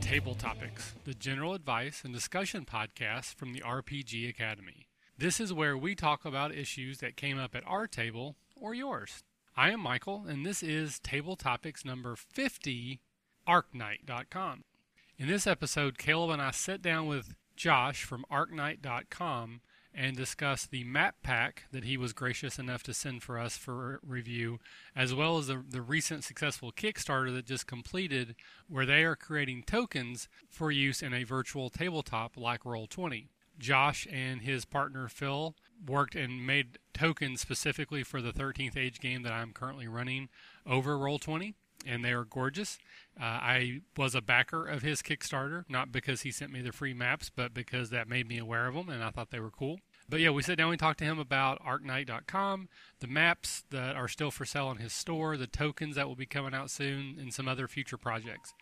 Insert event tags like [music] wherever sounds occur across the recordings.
Table Topics, the general advice and discussion podcast from the RPG Academy. This is where we talk about issues that came up at our table or yours. I am Michael, and this is Table Topics number 50, ArcKnight.com. In this episode, Caleb and I sit down with Josh from ArcKnight.com and discuss the map pack that he was gracious enough to send for us for review, as well as the, the recent successful Kickstarter that just completed, where they are creating tokens for use in a virtual tabletop like Roll20. Josh and his partner Phil worked and made tokens specifically for the 13th Age game that I'm currently running over Roll20 and they are gorgeous. Uh, I was a backer of his Kickstarter, not because he sent me the free maps, but because that made me aware of them and I thought they were cool. But yeah, we sat down, we talked to him about ArcKnight.com, the maps that are still for sale in his store, the tokens that will be coming out soon, and some other future projects.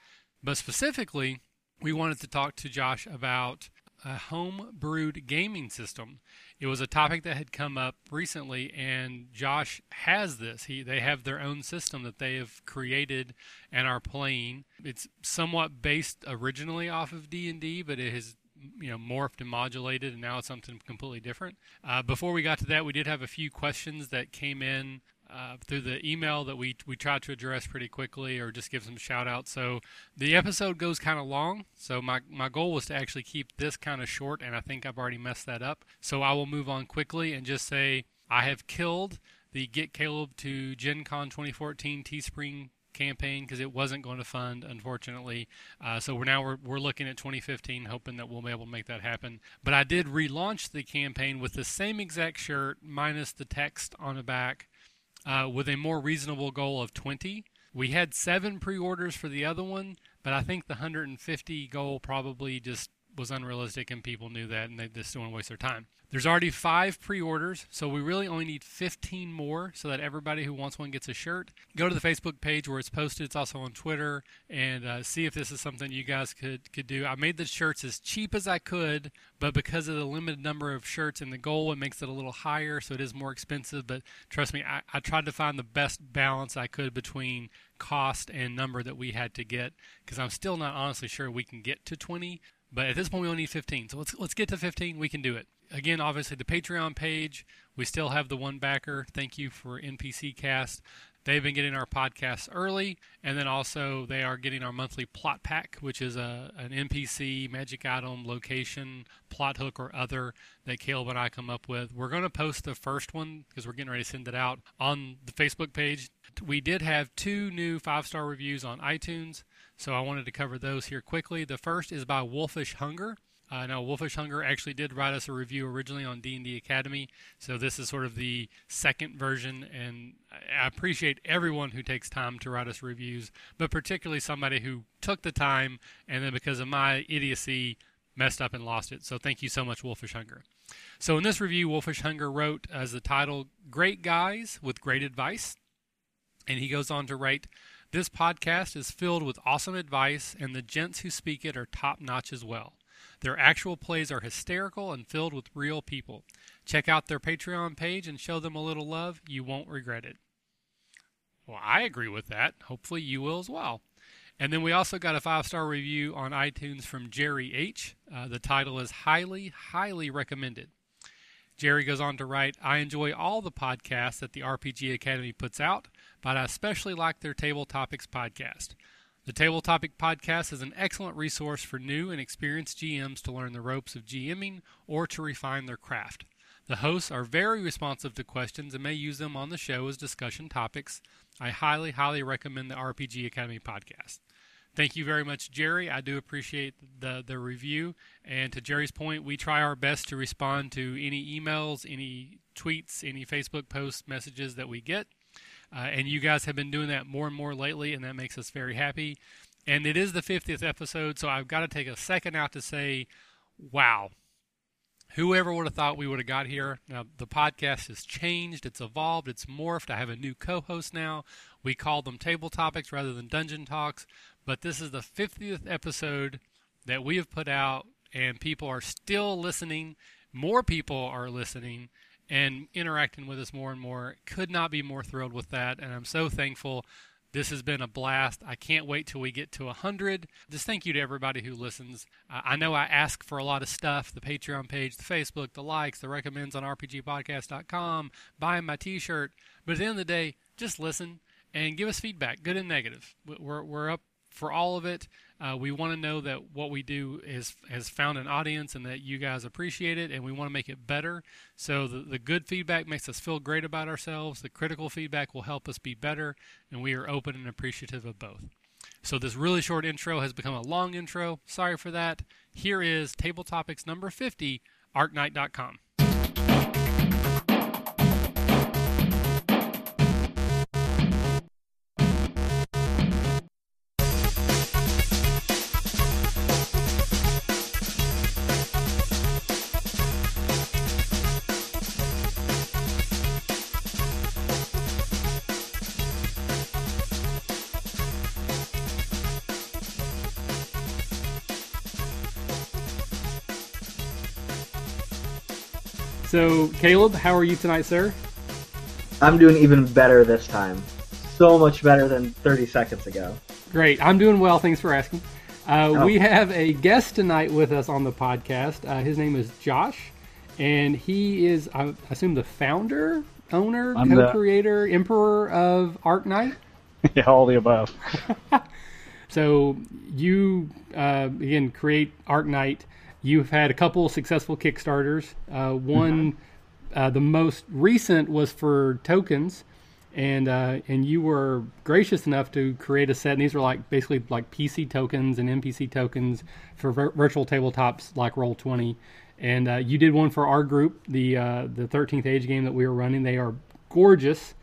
But specifically, we wanted to talk to Josh about a home brewed gaming system. It was a topic that had come up recently, and Josh has this. He they have their own system that they have created and are playing. It's somewhat based originally off of D and D, but it has you know morphed and modulated, and now it's something completely different. Uh, before we got to that, we did have a few questions that came in uh, through the email that we we tried to address pretty quickly or just give some shout outs. So the episode goes kind of long. So my, my goal was to actually keep this kind of short, and I think I've already messed that up. So I will move on quickly and just say I have killed the Get Caleb to Gen Con 2014 Teespring campaign because it wasn't going to fund, unfortunately. Uh, so we're now we're, we're looking at 2015, hoping that we'll be able to make that happen. But I did relaunch the campaign with the same exact shirt minus the text on the back uh, with a more reasonable goal of 20. We had seven pre orders for the other one, but I think the 150 goal probably just was unrealistic and people knew that and they just didn't want to waste their time. There's already five pre orders, so we really only need 15 more so that everybody who wants one gets a shirt. Go to the Facebook page where it's posted. It's also on Twitter and uh, see if this is something you guys could, could do. I made the shirts as cheap as I could, but because of the limited number of shirts and the goal, it makes it a little higher, so it is more expensive. But trust me, I, I tried to find the best balance I could between cost and number that we had to get because I'm still not honestly sure we can get to 20. But at this point, we only need 15. So let's let's get to 15. We can do it again, obviously, the Patreon page, we still have the one backer. Thank you for NPC Cast. They've been getting our podcasts early, and then also they are getting our monthly plot pack, which is a an NPC, magic item, location, plot hook, or other that Caleb and I come up with. We're going to post the first one because we're getting ready to send it out on the Facebook page. We did have two new five star reviews on iTunes, so I wanted to cover those here quickly. The first is by Wolfish Hunger. Uh, now, Wolfish Hunger actually did write us a review originally on D&D Academy, so this is sort of the second version, and I appreciate everyone who takes time to write us reviews, but particularly somebody who took the time and then because of my idiocy messed up and lost it. So thank you so much, Wolfish Hunger. So in this review, Wolfish Hunger wrote as the title, Great Guys with Great Advice, and he goes on to write, this podcast is filled with awesome advice, and the gents who speak it are top notch as well. Their actual plays are hysterical and filled with real people. Check out their Patreon page and show them a little love. You won't regret it. Well, I agree with that. Hopefully, you will as well. And then we also got a five star review on iTunes from Jerry H. Uh, the title is Highly, Highly Recommended. Jerry goes on to write I enjoy all the podcasts that the RPG Academy puts out, but I especially like their Table Topics podcast. The Table Topic Podcast is an excellent resource for new and experienced GMs to learn the ropes of GMing or to refine their craft. The hosts are very responsive to questions and may use them on the show as discussion topics. I highly, highly recommend the RPG Academy podcast. Thank you very much, Jerry. I do appreciate the, the review. And to Jerry's point, we try our best to respond to any emails, any tweets, any Facebook posts, messages that we get. Uh, and you guys have been doing that more and more lately, and that makes us very happy. And it is the 50th episode, so I've got to take a second out to say, wow. Whoever would have thought we would have got here? Now, the podcast has changed, it's evolved, it's morphed. I have a new co host now. We call them Table Topics rather than Dungeon Talks. But this is the 50th episode that we have put out, and people are still listening. More people are listening and interacting with us more and more. Could not be more thrilled with that, and I'm so thankful This has been a blast. I can't wait till we get to 100. Just thank you to everybody who listens. Uh, I know I ask for a lot of stuff the Patreon page, the Facebook, the likes, the recommends on RPGpodcast.com, buying my t shirt. But at the end of the day, just listen and give us feedback, good and negative. We're, we're up for all of it. Uh, we want to know that what we do is has found an audience and that you guys appreciate it, and we want to make it better. So the, the good feedback makes us feel great about ourselves. The critical feedback will help us be better, and we are open and appreciative of both. So this really short intro has become a long intro. Sorry for that. Here is Table Topics number 50, ArcKnight.com. So, Caleb, how are you tonight, sir? I'm doing even better this time. So much better than 30 seconds ago. Great. I'm doing well. Thanks for asking. Uh, oh. We have a guest tonight with us on the podcast. Uh, his name is Josh, and he is, I assume, the founder, owner, I'm co-creator, the... emperor of ArcKnight. [laughs] yeah, all the above. [laughs] so you uh, again create ArcKnight You've had a couple successful Kickstarters. Uh, one, mm-hmm. uh, the most recent was for tokens, and uh, and you were gracious enough to create a set. And these were like basically like PC tokens and NPC tokens for vir- virtual tabletops like Roll Twenty. And uh, you did one for our group, the uh, the Thirteenth Age game that we were running. They are gorgeous.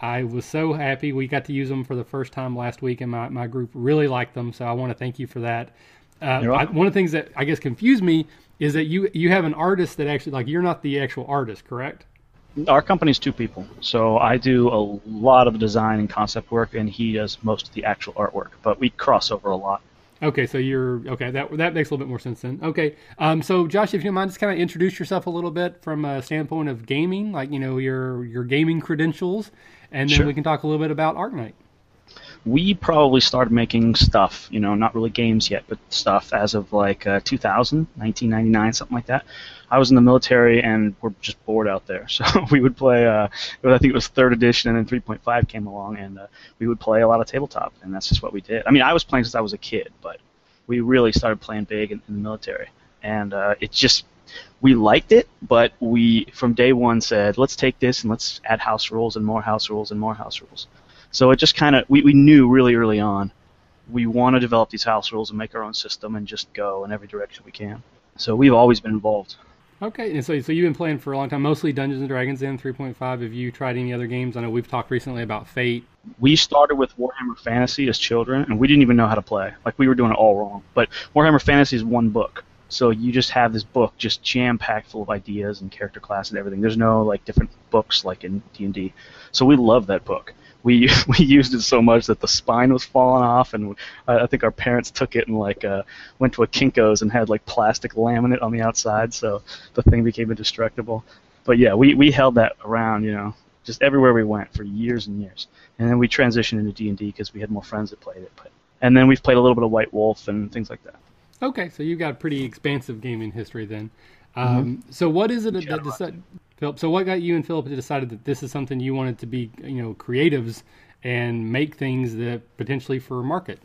I was so happy we got to use them for the first time last week, and my, my group really liked them. So I want to thank you for that. Uh, I, one of the things that I guess confused me is that you you have an artist that actually like you're not the actual artist, correct? Our company's two people, so I do a lot of the design and concept work, and he does most of the actual artwork. But we cross over a lot. Okay, so you're okay. That that makes a little bit more sense then. Okay, um, so Josh, if you don't mind, just kind of introduce yourself a little bit from a standpoint of gaming, like you know your your gaming credentials, and then sure. we can talk a little bit about ArcKnight we probably started making stuff, you know, not really games yet, but stuff as of like uh, 2000, 1999, something like that. I was in the military and we're just bored out there, [laughs] so we would play. Uh, I think it was third edition, and then 3.5 came along, and uh, we would play a lot of tabletop, and that's just what we did. I mean, I was playing since I was a kid, but we really started playing big in, in the military, and uh, it just we liked it, but we from day one said, let's take this and let's add house rules and more house rules and more house rules. So it just kind of we, we knew really early on we want to develop these house rules and make our own system and just go in every direction we can. So we've always been involved. Okay, and so so you've been playing for a long time, mostly Dungeons and Dragons in 3.5. Have you tried any other games? I know we've talked recently about Fate. We started with Warhammer Fantasy as children, and we didn't even know how to play. Like we were doing it all wrong. But Warhammer Fantasy is one book, so you just have this book just jam packed full of ideas and character class and everything. There's no like different books like in D and D. So we love that book we [laughs] we used it so much that the spine was falling off, and I, I think our parents took it and like uh, went to a Kinkos and had like plastic laminate on the outside, so the thing became indestructible. But yeah, we we held that around, you know, just everywhere we went for years and years, and then we transitioned into D and D because we had more friends that played it. But and then we've played a little bit of White Wolf and things like that. Okay, so you've got a pretty expansive gaming history then. Um, mm-hmm. So what is it that, that decide, Philip, so what got you and Philip to decided that this is something you wanted to be, you know, creatives and make things that potentially for a market?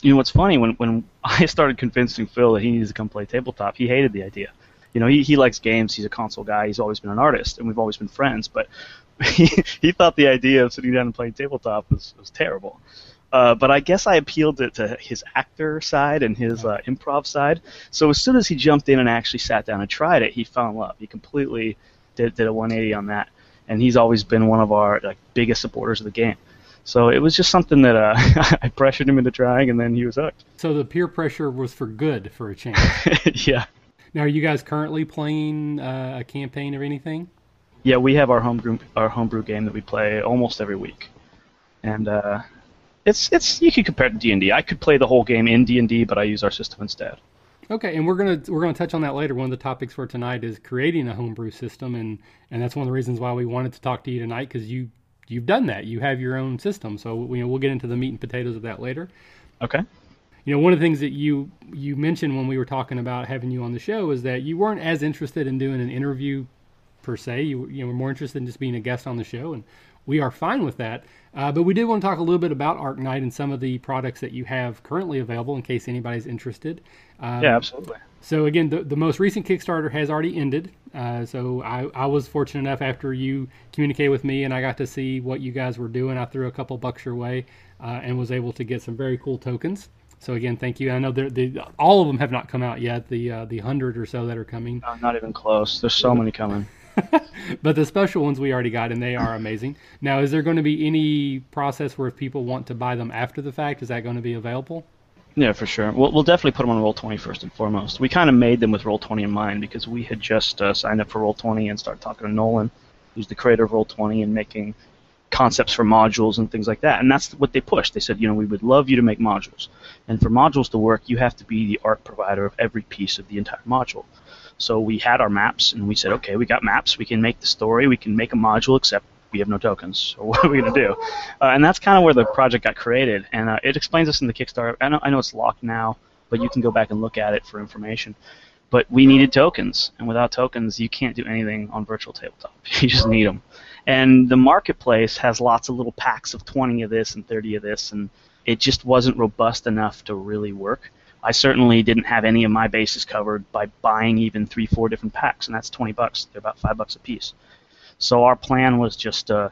You know what's funny when when [laughs] I started convincing Phil that he needs to come play tabletop, he hated the idea. You know, he he likes games. He's a console guy. He's always been an artist, and we've always been friends. But [laughs] he he thought the idea of sitting down and playing tabletop was was terrible. Uh, but I guess I appealed to, to his actor side and his uh, improv side. So as soon as he jumped in and actually sat down and tried it, he fell in love. He completely did, did a 180 on that, and he's always been one of our like biggest supporters of the game. So it was just something that uh, [laughs] I pressured him into trying, and then he was hooked. So the peer pressure was for good for a change. [laughs] yeah. Now, are you guys currently playing uh, a campaign or anything? Yeah, we have our homebrew our homebrew game that we play almost every week, and uh, it's it's you could compare it to D and I could play the whole game in D and D, but I use our system instead. Okay, and we're gonna we're gonna touch on that later. One of the topics for tonight is creating a homebrew system, and and that's one of the reasons why we wanted to talk to you tonight because you you've done that. You have your own system. So you know, we'll get into the meat and potatoes of that later. Okay. You know, one of the things that you you mentioned when we were talking about having you on the show is that you weren't as interested in doing an interview per se. You you know, were more interested in just being a guest on the show, and we are fine with that. Uh, but we did want to talk a little bit about ArcKnight and some of the products that you have currently available in case anybody's interested. Um, yeah, absolutely. So again, the, the most recent Kickstarter has already ended. Uh, so I, I was fortunate enough after you communicated with me and I got to see what you guys were doing. I threw a couple bucks your way uh, and was able to get some very cool tokens. So again, thank you. I know they all of them have not come out yet. The uh, the hundred or so that are coming. No, not even close. There's so many coming. [laughs] but the special ones we already got, and they are amazing. Now, is there going to be any process where if people want to buy them after the fact, is that going to be available? Yeah, for sure. We'll, we'll definitely put them on Roll20 first and foremost. We kind of made them with Roll20 in mind because we had just uh, signed up for Roll20 and started talking to Nolan, who's the creator of Roll20, and making concepts for modules and things like that. And that's what they pushed. They said, you know, we would love you to make modules. And for modules to work, you have to be the art provider of every piece of the entire module. So we had our maps, and we said, okay, we got maps. We can make the story. We can make a module, except we have no tokens. So [laughs] what are we going to do? Uh, and that's kind of where the project got created. And uh, it explains this in the Kickstarter. I know, I know it's locked now, but you can go back and look at it for information. But we needed tokens, and without tokens, you can't do anything on virtual tabletop. [laughs] You just need them. And the marketplace has lots of little packs of 20 of this and 30 of this, and it just wasn't robust enough to really work. I certainly didn't have any of my bases covered by buying even three, four different packs, and that's 20 bucks. They're about five bucks a piece. So our plan was just uh,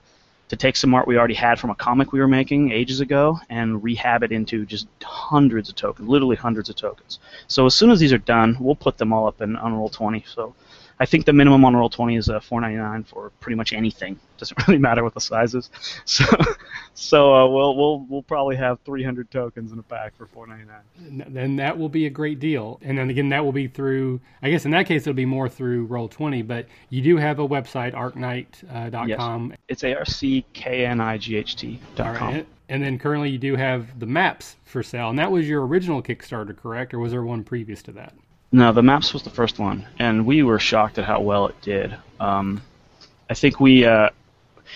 to take some art we already had from a comic we were making ages ago and rehab it into just hundreds of tokens, literally hundreds of tokens. So as soon as these are done, we'll put them all up in on Roll20. So I think the minimum on Roll20 is uh, 4.99 for pretty much anything. Doesn't [laughs] really matter what the size is. [laughs] So, so uh, we'll we'll we'll probably have 300 tokens in a pack for 4.99. Then that will be a great deal. And then again, that will be through. I guess in that case, it'll be more through Roll20. But you do have a website, arcknight.com. Uh, yes. It's a r c k n i g h t dot com. And then currently you do have the maps for sale, and that was your original Kickstarter, correct? Or was there one previous to that? No, the maps was the first one, and we were shocked at how well it did. Um, I think we. Uh,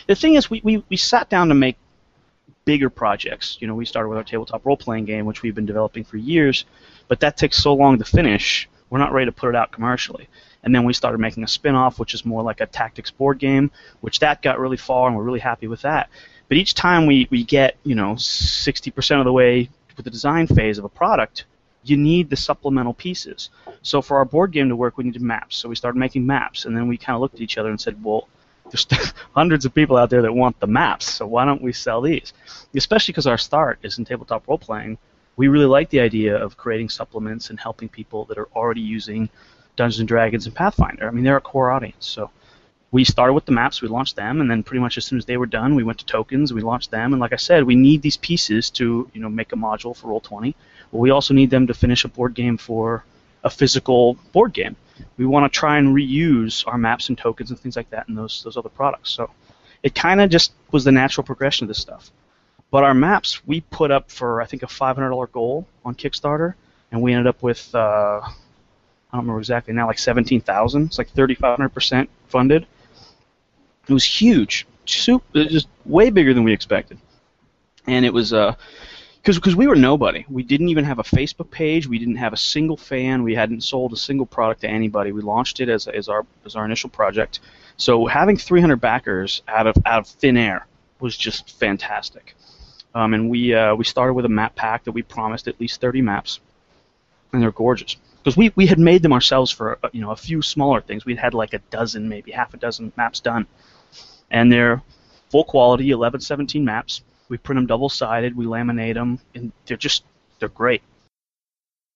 the thing is, we, we, we sat down to make bigger projects. You know, we started with our tabletop role playing game, which we've been developing for years, but that takes so long to finish. We're not ready to put it out commercially. And then we started making a spin off, which is more like a tactics board game, which that got really far, and we're really happy with that. But each time we, we get, you know, 60% of the way with the design phase of a product, you need the supplemental pieces. So for our board game to work, we needed maps. So we started making maps, and then we kind of looked at each other and said, well, there's [laughs] hundreds of people out there that want the maps, so why don't we sell these? Especially because our start is in tabletop role playing. We really like the idea of creating supplements and helping people that are already using Dungeons and Dragons and Pathfinder. I mean, they're a core audience. So we started with the maps, we launched them, and then pretty much as soon as they were done, we went to tokens, we launched them, and like I said, we need these pieces to you know make a module for Roll20. But we also need them to finish a board game for a physical board game. We want to try and reuse our maps and tokens and things like that in those those other products. So it kind of just was the natural progression of this stuff. But our maps we put up for I think a $500 goal on Kickstarter, and we ended up with uh, I don't remember exactly now like 17,000. It's like 3,500% funded. It was huge, super, just way bigger than we expected, and it was uh, because we were nobody. We didn't even have a Facebook page. We didn't have a single fan. We hadn't sold a single product to anybody. We launched it as, as our as our initial project. So having 300 backers out of out of thin air was just fantastic. Um, and we uh, we started with a map pack that we promised at least 30 maps, and they're gorgeous because we, we had made them ourselves for uh, you know a few smaller things. We'd had like a dozen, maybe half a dozen maps done, and they're full quality 11, 17 maps we print them double sided, we laminate them, and they're just they're great.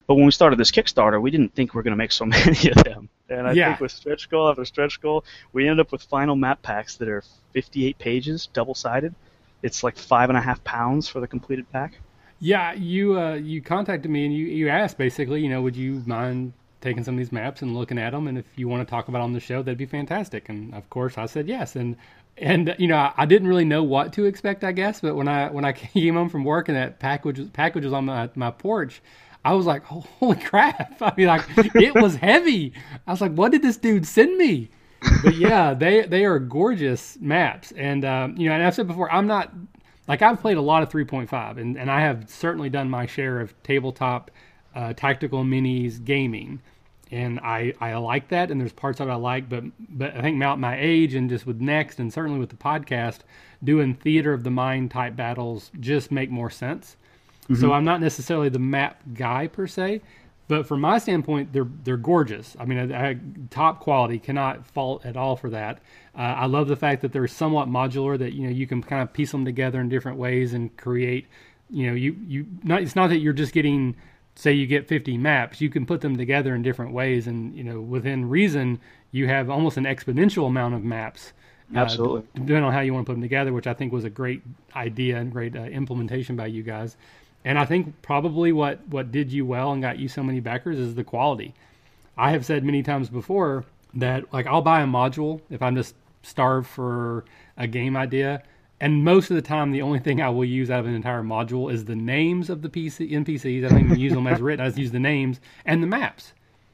But when we started this Kickstarter, we didn't think we were going to make so [laughs] many of them. And I yeah. think with stretch goal after stretch goal, we ended up with final map packs that are 58 pages, double sided. It's like five and a half pounds for the completed pack. Yeah, you uh, you contacted me and you, you asked basically, you know, would you mind taking some of these maps and looking at them, and if you want to talk about on the show, that'd be fantastic. And of course, I said yes. And and you know I didn't really know what to expect, I guess. But when I when I [laughs] came home from work and that package package was on my my porch, I was like, [laughs] holy crap! I mean, like it was heavy. I was like, what did this dude send me? but yeah, [laughs] they they are gorgeous maps, and um, you know, and I've said before, I'm not like I've played a lot of 3.5, and and I have certainly done my share of tabletop uh, tactical minis gaming, and I I like that, and there's parts of it I like, but but I think about my age and just with Next, and certainly with the podcast, doing theater of the mind type battles just make more sense. Mm-hmm. So I'm not necessarily the map guy per se, but from my standpoint, they're they're gorgeous. I mean, I, I, top quality, cannot fault at all for that. Uh, I love the fact that they're somewhat modular, that you know you can kind of piece them together in different ways and create. You know, you you not it's not that you're just getting say you get 50 maps, you can put them together in different ways, and you know within reason, you have almost an exponential amount of maps. Uh, Absolutely. Uh, depending on how you want to put them together, which I think was a great idea and great uh, implementation by you guys. And I think probably what, what did you well and got you so many backers is the quality. I have said many times before that like I'll buy a module if I'm just starved for a game idea. And most of the time, the only thing I will use out of an entire module is the names of the PC, NPCs. I don't even use them as written. I just use the names and the maps.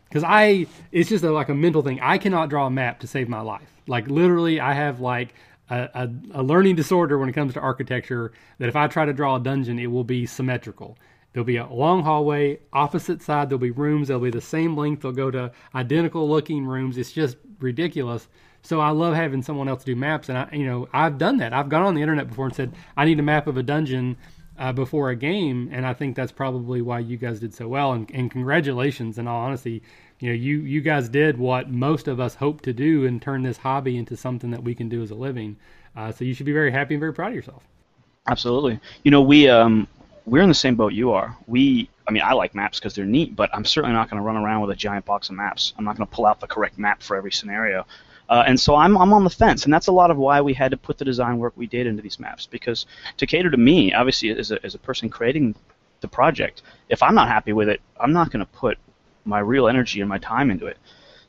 Because I, it's just a, like a mental thing. I cannot draw a map to save my life. Like literally, I have like a, a, a, learning disorder when it comes to architecture that if I try to draw a dungeon, it will be symmetrical. There'll be a long hallway, opposite side, there'll be rooms, they'll be the same length, they'll go to identical looking rooms. It's just ridiculous. So I love having someone else do maps, and I, you know, I've done that. I've gone on the internet before and said I need a map of a dungeon uh, before a game, and I think that's probably why you guys did so well. And, and congratulations, in all honesty, you know, you you guys did what most of us hope to do and turn this hobby into something that we can do as a living. Uh, so you should be very happy and very proud of yourself. Absolutely. You know, we um, we're in the same boat you are. We, I mean, I like maps because they're neat, but I'm certainly not going to run around with a giant box of maps. I'm not going to pull out the correct map for every scenario. Uh, and so I'm, I'm on the fence, and that's a lot of why we had to put the design work we did into these maps. Because to cater to me, obviously, as a, as a person creating the project, if I'm not happy with it, I'm not going to put my real energy and my time into it.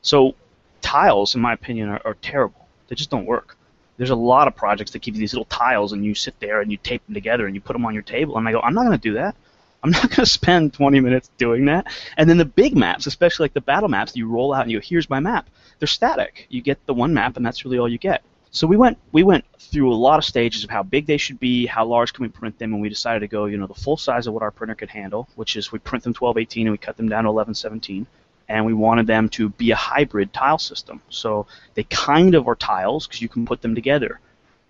So tiles, in my opinion, are, are terrible. They just don't work. There's a lot of projects that give you these little tiles, and you sit there and you tape them together and you put them on your table. And I go, I'm not going to do that. I'm not going to spend 20 minutes doing that. And then the big maps, especially like the battle maps, you roll out and you go, here's my map. They're static. You get the one map, and that's really all you get. So we went we went through a lot of stages of how big they should be, how large can we print them, and we decided to go, you know, the full size of what our printer could handle, which is we print them 1218 and we cut them down to 1117 and we wanted them to be a hybrid tile system. So they kind of are tiles because you can put them together,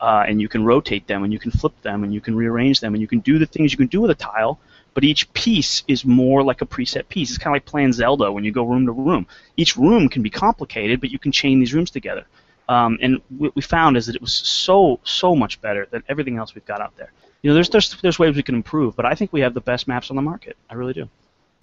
uh, and you can rotate them, and you can flip them, and you can rearrange them, and you can do the things you can do with a tile. But each piece is more like a preset piece. It's kind of like playing Zelda when you go room to room. Each room can be complicated, but you can chain these rooms together. Um, and what we found is that it was so so much better than everything else we've got out there. You know, there's there's there's ways we can improve, but I think we have the best maps on the market. I really do.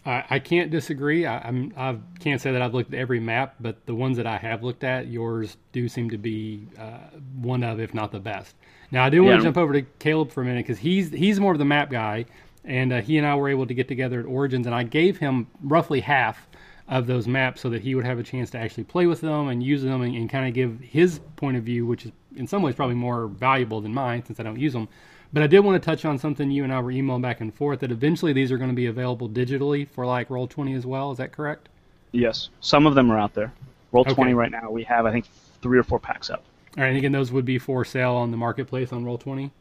I, I can't disagree. I, I'm I can't say that I've looked at every map, but the ones that I have looked at, yours do seem to be uh, one of, if not the best. Now I do want yeah. to jump over to Caleb for a minute because he's he's more of the map guy, and uh, he and I were able to get together at Origins, and I gave him roughly half of those maps so that he would have a chance to actually play with them and use them and, and kind of give his point of view, which is in some ways probably more valuable than mine since I don't use them. But I did want to touch on something you and I were emailing back and forth that eventually these are going to be available digitally for like Roll20 as well. Is that correct? Yes. Some of them are out there. Roll20 okay. right now, we have, I think, three or four packs up. All right. And again, those would be for sale on the marketplace on Roll20?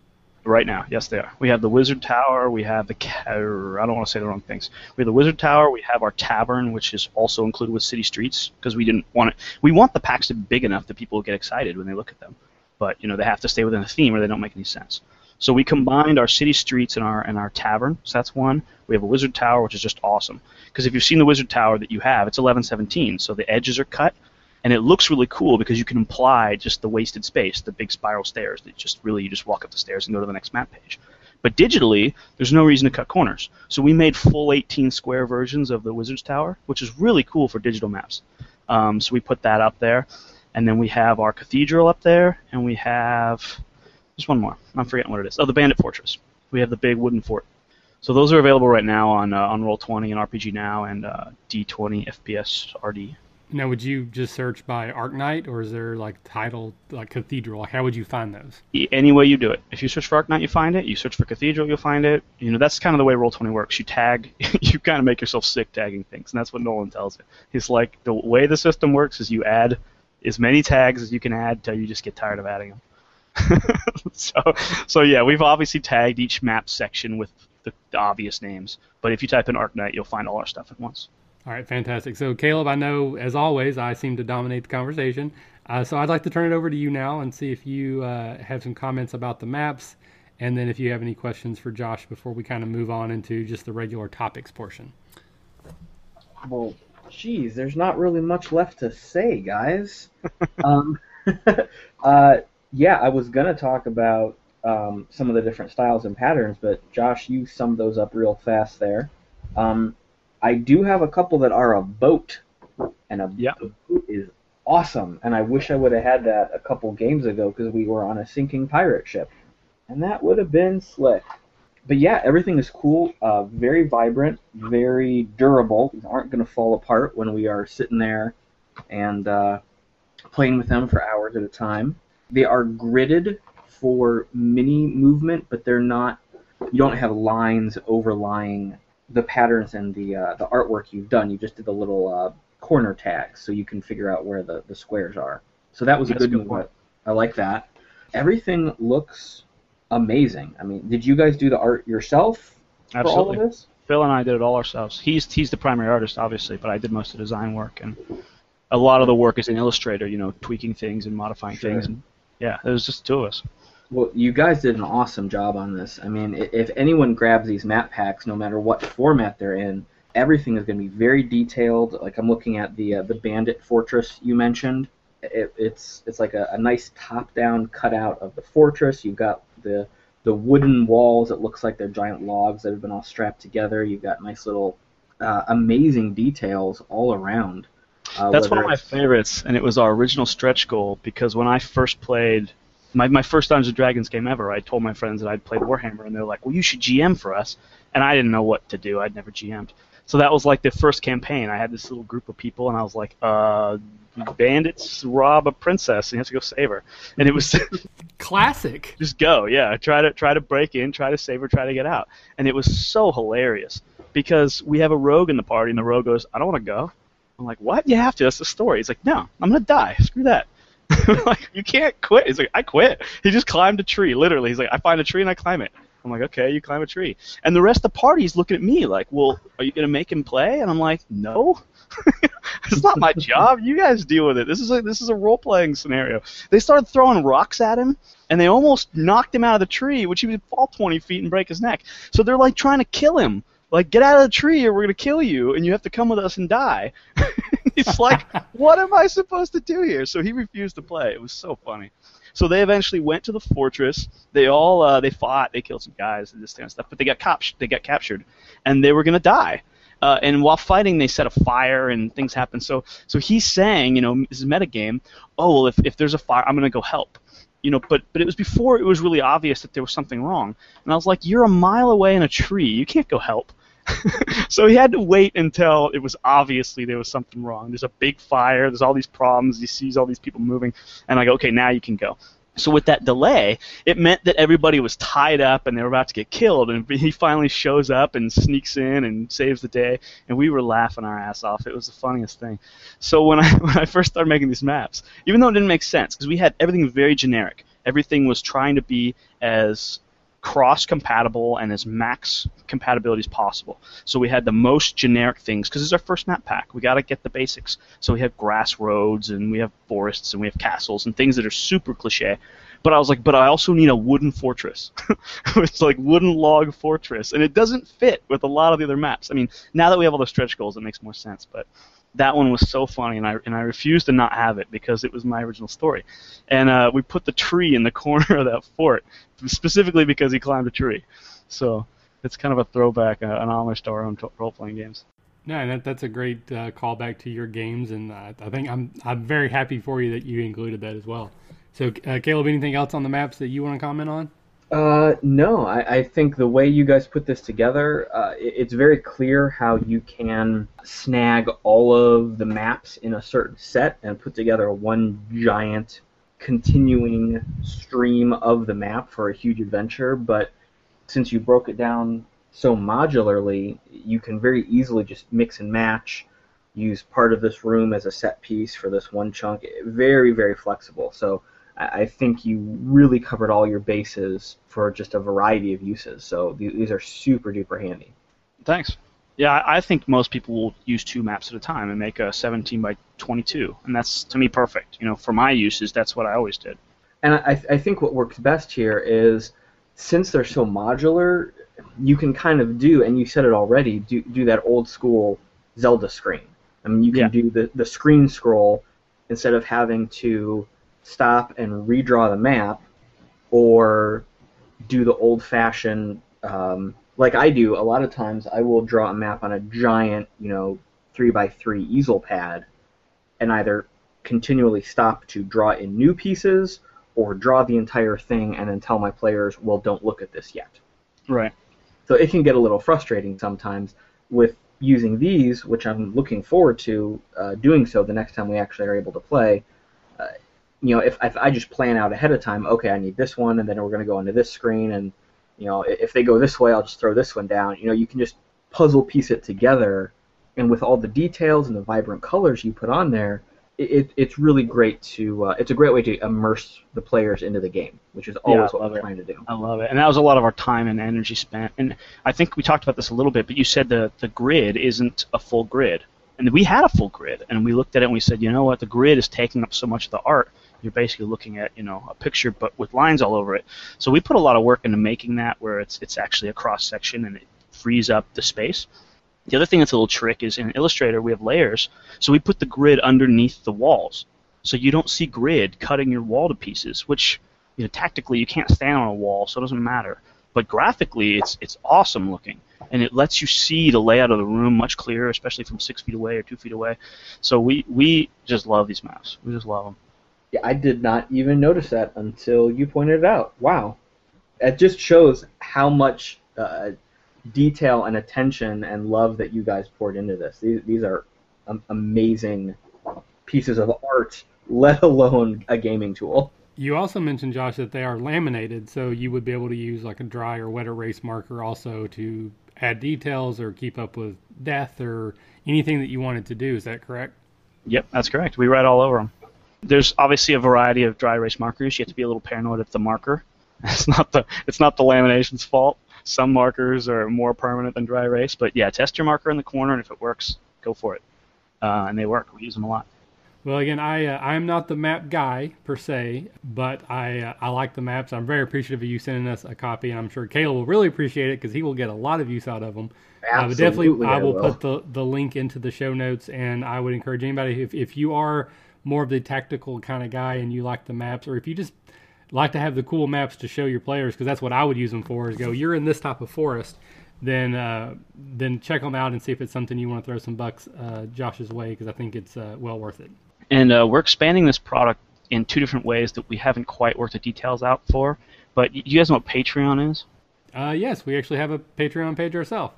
Right now, yes, they are. We have the Wizard Tower. We have the. Er, I don't want to say the wrong things. We have the Wizard Tower. We have our tavern, which is also included with City Streets because we didn't want it. We want the packs to be big enough that people get excited when they look at them, but you know they have to stay within the theme or they don't make any sense. So we combined our city streets and our and our tavern. So that's one. We have a wizard tower, which is just awesome. Because if you've seen the wizard tower that you have, it's 1117. So the edges are cut, and it looks really cool because you can imply just the wasted space, the big spiral stairs that just really you just walk up the stairs and go to the next map page. But digitally, there's no reason to cut corners. So we made full 18 square versions of the wizard's tower, which is really cool for digital maps. Um, so we put that up there, and then we have our cathedral up there, and we have just one more. I'm forgetting what it is. Oh, the Bandit Fortress. We have the big wooden fort. So those are available right now on uh, on Roll20 and RPG Now and uh, D20 PFSRD. Now, would you just search by ArcKnight, or is there like title like Cathedral? Like, how would you find those? Any way you do it. If you search for ArcKnight, you find it. You search for Cathedral, you'll find it. You know, that's kind of the way Roll20 works. You tag, [laughs] you kind of make yourself sick tagging things, and that's what Nolan tells you. He's like, the way the system works is you add as many tags as you can add till you just get tired of adding them. [laughs] so, so yeah, we've obviously tagged each map section with the, the obvious names. But if you type in ArcKnight, you'll find all our stuff at once. All right, fantastic. So, Caleb, I know as always I seem to dominate the conversation. Uh, so, I'd like to turn it over to you now and see if you uh, have some comments about the maps, and then if you have any questions for Josh before we kind of move on into just the regular topics portion. Well, geez, there's not really much left to say, guys. [laughs] um, [laughs] uh, yeah, I was gonna talk about um, some of the different styles and patterns, but Josh, you summed those up real fast there. Um, I do have a couple that are a boat, and a, yeah. boat is awesome. And I wish I would have had that a couple games ago because we were on a sinking pirate ship, and that would have been slick. But yeah, everything is cool, uh, very vibrant, very durable. These aren't going to fall apart when we are sitting there and uh, playing with them for hours at a time. They are gridded for mini movement, but they're not. You don't have lines overlying the patterns and the uh, the artwork you've done. You just did the little uh, corner tags, so you can figure out where the, the squares are. So that was a That's good a good move. I like that. Everything looks amazing. I mean, did you guys do the art yourself for all Absolutely. of this? Phil and I did it all ourselves. He's he's the primary artist, obviously, but I did most of the design work, and a lot of the work is in Illustrator. You know, tweaking things and modifying Sure. things. And, yeah, it was just two of us. Well, you guys did an awesome job on this. I mean, if anyone grabs these map packs, no matter what format they're in, everything is going to be very detailed. Like I'm looking at the uh, the Bandit Fortress you mentioned. It, it's it's like a, a nice top-down cutout of the fortress. You've got the the wooden walls. It looks like they're giant logs that have been all strapped together. You've got nice little uh, amazing details all around. Uh, That's one of my favorites, and it was our original stretch goal because when I first played my, my first Dungeons and Dragons game ever, I told my friends that I'd played Warhammer, and they're like, "Well, you should GM for us," and I didn't know what to do. I'd never GM'd, so that was like the first campaign. I had this little group of people, and I was like, "Uh, bandits rob a princess, and you have to go save her," and it was [laughs] Classic. just go, yeah. Try to try to break in, try to save her, try to get out, and it was so hilarious because we have a rogue in the party, and the rogue goes, "I don't want to go." I'm like, "What? You have to. That's the story." He's like, "No, I'm gonna die. Screw that." [laughs] like, you can't quit. He's like, "I quit." He just climbed a tree, literally. He's like, "I find a tree and I climb it." I'm like, "Okay, you climb a tree." And the rest of the party's looking at me like, "Well, are you gonna make him play?" And I'm like, "No." [laughs] it's not my job. You guys deal with it. This is a this is a role playing scenario. They started throwing rocks at him, and they almost knocked him out of the tree, which he would fall 20 feet and break his neck. So they're like trying to kill him. Like, get out of the tree or we're to kill you, and you have to come with us and die. [laughs] He's like, what am I supposed to do here? So he refused to play. It was so funny. So they eventually went to the fortress. They all uh, they fought. They killed some guys and this kind of stuff, but they got cap- they got captured, and they were to die. Uh, and while fighting, they set a fire and things happened. So so he's saying, you know, this is metagame. Oh well, if if there's a fire, I'm to go help you know, but but it was before it was really obvious that there was something wrong. And I was like, you're a mile away in a tree. You can't go help. [laughs] so he had to wait until it was obviously there was something wrong. There's a big fire. There's all these problems. He sees all these people moving, and I go, okay, now you can go. So with that delay, it meant that everybody was tied up and they were about to get killed. And he finally shows up and sneaks in and saves the day. And we were laughing our ass off. It was the funniest thing. So when I [laughs] when I first started making these maps, even though it didn't make sense because we had everything very generic, everything was trying to be as cross compatible and as max compatibility as possible. So we had the most generic things because it's our first map pack. We got to get the basics. So we have grass roads and we have forests and we have castles and things that are super cliche. But I was like, but I also need a wooden fortress. [laughs] it's like wooden log fortress, and it doesn't fit with a lot of the other maps. I mean, now that we have all the stretch goals, it makes more sense. But that one was so funny, and I and I refused to not have it because it was my original story. And uh, we put the tree in the [laughs] corner of that fort specifically because he climbed a tree. So it's kind of a throwback, uh, an homage to our own t- role-playing games. No, that, that's a great uh, callback to your games, and uh, I think I'm I'm very happy for you that you included that as well. So, uh, Caleb, anything else on the maps that you want to comment on? Uh, no, I, I think the way you guys put this together, uh, it, it's very clear how you can snag all of the maps in a certain set and put together one giant continuing stream of the map for a huge adventure. But since you broke it down so modularly, you can very easily just mix and match use part of this room as a set piece for this one chunk. Very, very flexible. So I think you really covered all your bases for just a variety of uses. So these are super duper handy. Thanks. Yeah, I I think most people will use two maps at a time and make a 17 by 22, and that's to me perfect. You know, for my uses, that's what I always did. And I, I think what works best here is since they're so modular, you can kind of do, and you said it already, do, do that old school Zelda screen. I mean, you can Yeah. do the, the screen scroll instead of having to stop and redraw the map or do the old fashioned, um, like I do, a lot of times I will draw a map on a giant, you know, 3 by 3 easel pad and either continually stop to draw in new pieces or draw the entire thing and then tell my players, well, don't look at this yet. Right. So it can get a little frustrating sometimes with using these, which I'm looking forward to uh, doing so the next time we actually are able to play. You know, if, if I just plan out ahead of time, okay, I need this one, and then we're going to go into this screen, and you know, if they go this way, I'll just throw this one down. You know, you can just puzzle piece it together, and with all the details and the vibrant colors you put on there, it, it, it's really great to. Uh, it's a great way to immerse the players into the game, which is always I what we're it. trying to do. I love it, and that was a lot of our time and energy spent. And I think we talked about this a little bit, but you said the the grid isn't a full grid, and we had a full grid, and we looked at it and we said, you know what, the grid is taking up so much of the art. You're basically looking at you know a picture, but with lines all over it. So we put a lot of work into making that, where it's it's actually a cross section and it frees up the space. The other thing that's a little trick is in Illustrator we have layers, so we put the grid underneath the walls, so you don't see grid cutting your wall to pieces, which you know, tactically you can't stand on a wall, so it doesn't matter. But graphically, it's it's awesome looking, and it lets you see the layout of the room much clearer, especially from six feet away or two feet away. So we we just love these maps. We just love them. Yeah, I did not even notice that until you pointed it out. Wow. It just shows how much uh, detail and attention and love that you guys poured into this. These, these are um, amazing pieces of art, let alone a gaming tool. You also mentioned, Josh, that they are laminated, so you would be able to use like a dry or wet erase marker also to add details or keep up with death or anything that you wanted to do. Is that correct? Yep, that's correct. We write all over them. There's obviously a variety of dry erase markers. You have to be a little paranoid of the marker. [laughs] It's not the it's not the lamination's fault. Some markers are more permanent than dry erase, but yeah, test your marker in the corner, and if it works, go for it. Uh, and they work. We use them a lot. Well, again, I uh, I'm not the map guy per se, but I uh, I like the maps. I'm very appreciative of you sending us a copy, and I'm sure Caleb will really appreciate it because he will get a lot of use out of them. Uh, but definitely, Absolutely, I I will, will. put the, the link into the show notes, and I would encourage anybody if if you are more of the tactical kind of guy and you like the maps, or if you just like to have the cool maps to show your players, because that's what I would use them for. Is go, you're in this type of forest, then uh, then check them out and see if it's something you want to throw some bucks uh, Josh's way, because I think it's uh, well worth it. And uh, we're expanding this product in two different ways that we haven't quite worked the details out for. But you guys know what Patreon is? Uh, yes, we actually have a Patreon page ourselves.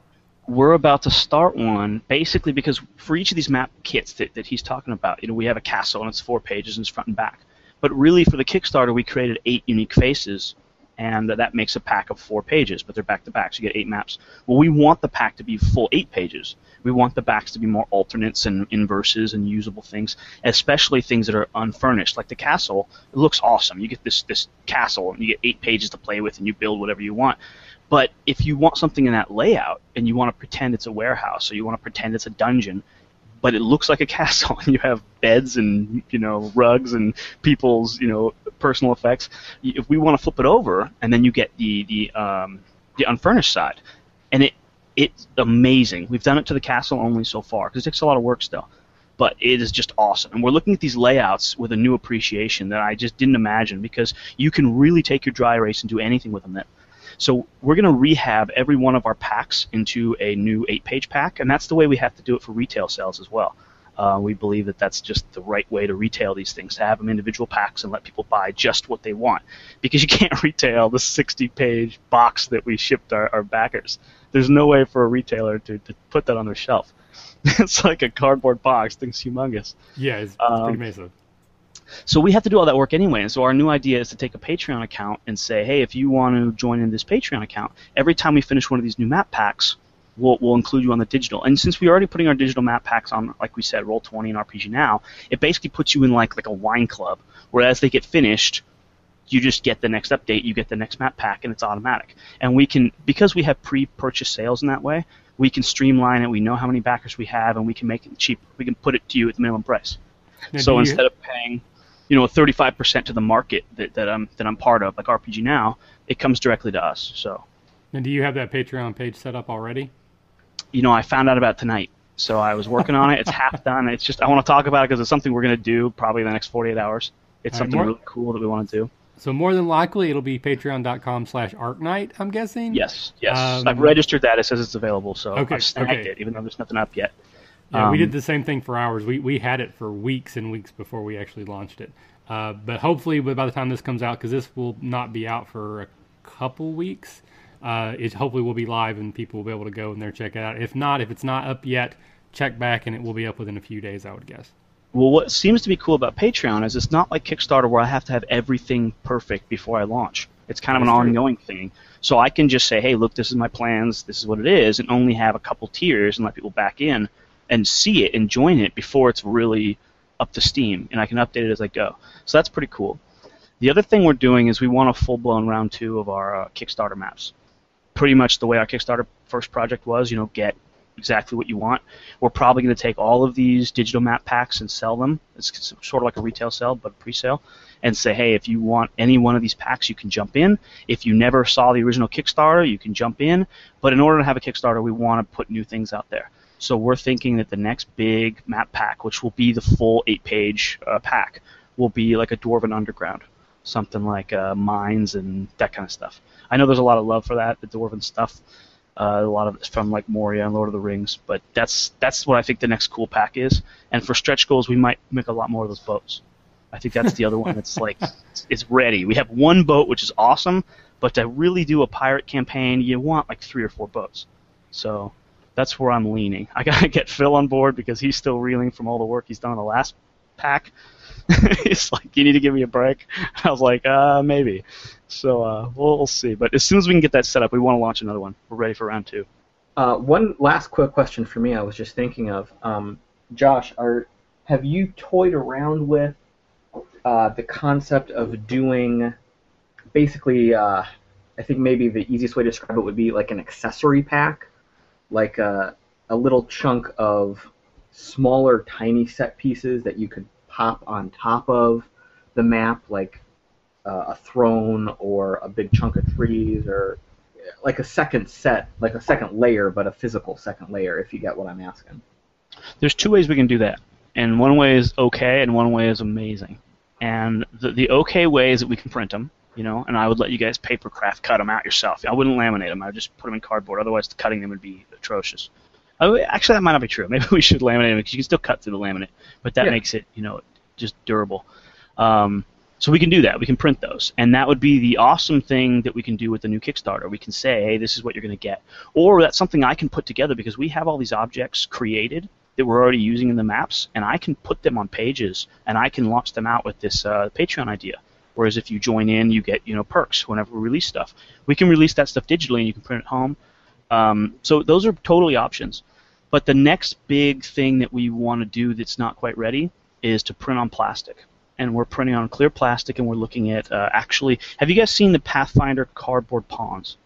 We're about to start one basically because for each of these map kits that, that he's talking about, you know, we have a castle and it's four pages and it's front and back. But really, for the Kickstarter, we created eight unique faces, and that makes a pack of four pages, but they're back to back, so you get eight maps. Well, we want the pack to be full eight pages. We want the backs to be more alternates and inverses and usable things, especially things that are unfurnished. Like the castle, it looks awesome. You get this this castle, and you get eight pages to play with, and you build whatever you want. But if you want something in that layout and you want to pretend it's a warehouse or you want to pretend it's a dungeon, but it looks like a [laughs] castle and you have beds and you know rugs and people's you know personal effects, if we want to flip it over and then you get the the um, the unfurnished side, and it it's amazing. We've done it to the castle only so far because it takes a lot of work still. But it is just awesome. And we're looking at these layouts with a new appreciation that I just didn't imagine because you can really take your dry erase and do anything with them. That so we're going to rehab every one of our packs into a new eight-page pack, and that's the way we have to do it for retail sales as well. Uh, we believe that that's just the right way to retail these things, to have them individual packs and let people buy just what they want. Because you [laughs] can't retail the 60-page box that we shipped our, our backers. There's no way for a retailer to, to put that on their shelf. [laughs] it's like a cardboard box, thing's humongous. Yeah, it's, it's Um, pretty massive. So we have to do all that work anyway. And so our new idea is to take a Patreon account and say, hey, if you want to join in this Patreon account, every time we finish one of these new map packs, we'll, we'll include you on the digital. And since we're already putting our digital map packs on, like we said, Roll20 and RPG Now, it basically puts you in like like a wine club, where as they get finished, you just get the next update, you get the next map pack, and it's automatic. And we can, because we have pre-purchase sales in that way, we can streamline it. We know how many backers we have, and we can make it cheap. We can put it to you at the minimum price. Now, so do you- instead of paying, you know, 35% to the market that, that I'm that I'm part of, like RPG Now, it comes directly to us. So, And do you have that Patreon page set up already? you know, I found out about it tonight. So I was working on it. It's half [laughs] done. It's just I want to talk about it because it's something we're going to do probably in the next 48 hours. It's All right, something more- really cool that we want to do. So more than likely, it'll be patreon.com slash arcknight, I'm guessing? Yes, yes. Um, I've registered that. It says it's available, so Okay, I've snagged okay. it, even though there's nothing up yet. Yeah, we Um, did the same thing for ours. We, we had it for weeks and weeks before we actually launched it. Uh, but hopefully, by the time this comes out, because this will not be out for a couple weeks, uh, it hopefully will be live and people will be able to go in there and check it out. If not, if it's not up yet, check back and it will be up within a few days, I would guess. Well, what seems to be cool about Patreon is it's not like Kickstarter where I have to have everything perfect before I launch. It's kind of an true. ongoing thing. So I can just say, hey, look, this is my plans, this is what it is, and only have a couple tiers and let people back in and see it and join it before it's really up to steam, and I can update it as I go. So that's pretty cool. The other thing we're doing is we want a full-blown round two of our uh, Kickstarter maps. Pretty much the way our Kickstarter first project was, you know, get exactly what you want. We're probably going to take all of these digital map packs and sell them. It's sort of like a retail sale, but a pre-sale, and say, hey, if you want any one of these packs, you can jump in. If you never saw the original Kickstarter, you can jump in. But in order to have a Kickstarter, we want to put new things out there. So we're thinking that the next big map pack, which will be the full eight-page uh, pack, will be like a Dwarven Underground, something like uh, mines and that kind of stuff. I know there's a lot of love for that, the Dwarven stuff. Uh, a lot of it's from like Moria and Lord of the Rings, but that's that's what I think the next cool pack is. And for stretch goals, we might make a lot more of those boats. I think that's the other one that's [laughs] like it's, it's ready. We have one boat which is awesome, but to really do a pirate campaign, you want like three or four boats. So that's where I'm leaning. I gotta [laughs] get Phil on board because he's still reeling from all the work he's done on the last pack. [laughs] He's like, you need to give me a break. [laughs] I was like, uh, maybe. So uh, we'll, we'll see. But as soon as we can get that set up, we want to launch another one. We're ready for round two. Uh, one last quick question for me. I was just thinking of, um, Josh. Are have you toyed around with uh, the concept of doing basically? Uh, I think maybe the easiest way to describe it would be like an accessory pack, like a, a little chunk of smaller, tiny set pieces that you could pop on top of the map, like uh, a throne or a big chunk of trees or like a second set, like a second layer, but a physical second layer, if you get what I'm asking. There's two ways we can do that, and one way is okay, and one way is amazing. And the, the okay way is that we can print them, you know, and I would let you guys paper craft cut them out yourself. I wouldn't laminate them. I would just put them in cardboard. Otherwise, cutting them would be atrocious. Oh, actually, that might not be true. [laughs] Maybe we should laminate them because you can still cut through the laminate, but that Yeah. makes it, you know, just durable. Um, so we can do that. We can print those, and that would be the awesome thing that we can do with the new Kickstarter. We can say, hey, this is what you're going to get, or that's something I can put together because we have all these objects created that we're already using in the maps, and I can put them on pages, and I can launch them out with this uh, Patreon idea. Whereas if you join in, you get you know perks whenever we release stuff. We can release that stuff digitally, and you can print it home. Um, so those are totally options. But the next big thing that we want to do that's not quite ready is to print on plastic. And we're printing on clear plastic, and we're looking at uh, actually. Have you guys seen the Pathfinder cardboard pawns?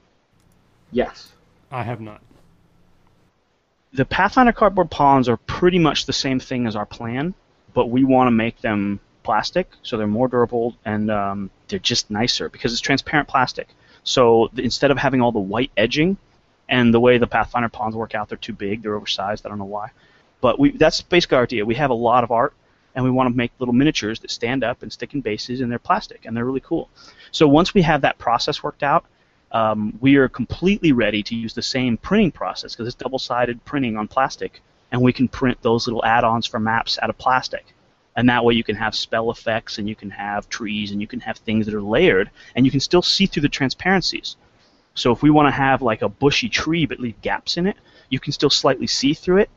Yes. I have not. the Pathfinder cardboard pawns are pretty much the same thing as our plan, but we want to make them plastic, so they're more durable and um, they're just nicer because it's transparent plastic. So th- instead of having all the white edging, and the way the Pathfinder pawns work out, they're too big, they're oversized. I don't know why, but we that's basically our idea. We have a lot of art, and we want to make little miniatures that stand up and stick in bases, and they're plastic, and they're really cool. So once we have that process worked out, um, we are completely ready to use the same printing process because it's double-sided printing on plastic, and we can print those little add-ons for maps out of plastic. And that way you can have spell effects, and you can have trees, and you can have things that are layered, and you can still see through the transparencies. So if we want to have like a bushy tree but leave gaps in it, you can still slightly see through it.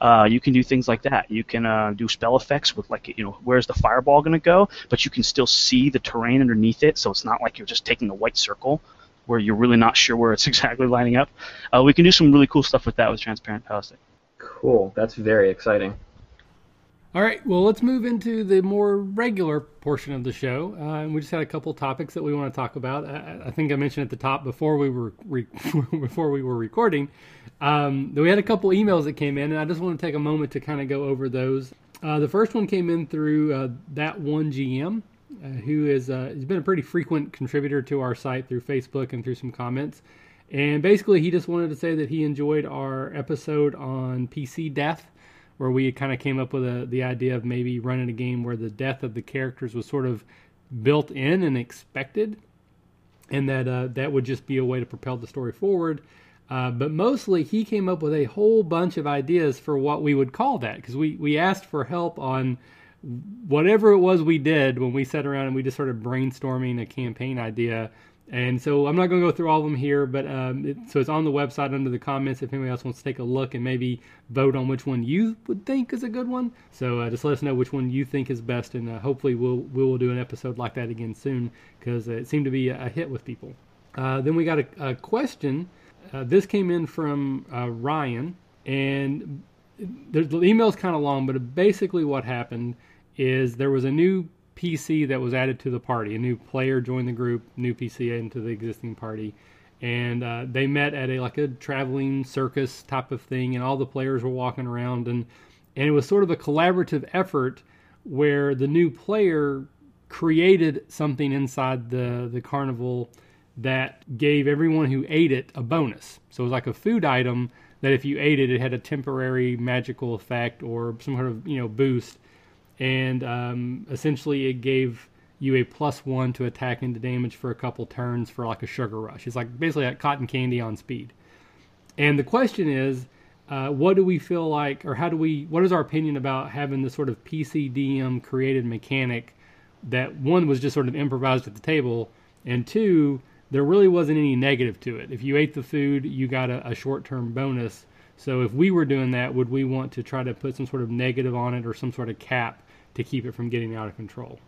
Uh, you can do things like that. You can uh, do spell effects with like you know where's the fireball going to go, but you can still see the terrain underneath it, so it's not like you're just taking a white circle where you're really not sure where it's [laughs] exactly lining up. Uh, we can do some really cool stuff with that with transparent palette Cool. That's very exciting. All right, well, let's move into the more regular portion of the show. Uh, we just had a couple topics that we want to talk about. I, I think I mentioned at the top before we were re- [laughs] before we were recording um, that we had a couple emails that came in, and I just want to take a moment to kind of go over those. Uh, the first one came in through uh, that one GM, uh, who is uh, has been a pretty frequent contributor to our site through Facebook and through some comments. And basically, he just wanted to say that he enjoyed our episode on PC death where we kind of came up with a, the idea of maybe running a game where the death of the characters was sort of built in and expected, and that uh, that would just be a way to propel the story forward. Uh, but mostly, he came up with a whole bunch of ideas for what we would call that because we, we asked for help on whatever it was we did when we sat around and we just started brainstorming a campaign idea and so I'm not going to go through all of them here, but um, it, so it's on the website under the comments if anybody else wants to take a look and maybe vote on which one you would think is a good one. So uh, just let us know which one you think is best, and uh, hopefully we'll we will do an episode like that again soon because it seemed to be a, hit with people. Uh, then we got a, a question. Uh, this came in from uh, Ryan, and the email's kind of long, but basically what happened is there was a new PC that was added to the party. A new player joined the group, new PC into the existing party, and uh, they met at a like a traveling circus type of thing, and all the players were walking around, and and it was sort of a collaborative effort where the new player created something inside the the carnival that gave everyone who ate it a bonus. So it was like a food item that if you ate it, it had a temporary magical effect or some sort of you know boost and um, essentially it gave you a plus one to attack into damage for a couple turns for like a sugar rush. It's like basically like cotton candy on speed. And the question is, uh, what do we feel like, or how do we? What is our opinion about having this sort of PCDM created mechanic that one was just sort of improvised at the table, and two, there really wasn't any negative to it. If you ate the food, you got a, a short-term bonus. So if we were doing that, would we want to try to put some sort of negative on it or some sort of cap to keep it from getting out of control?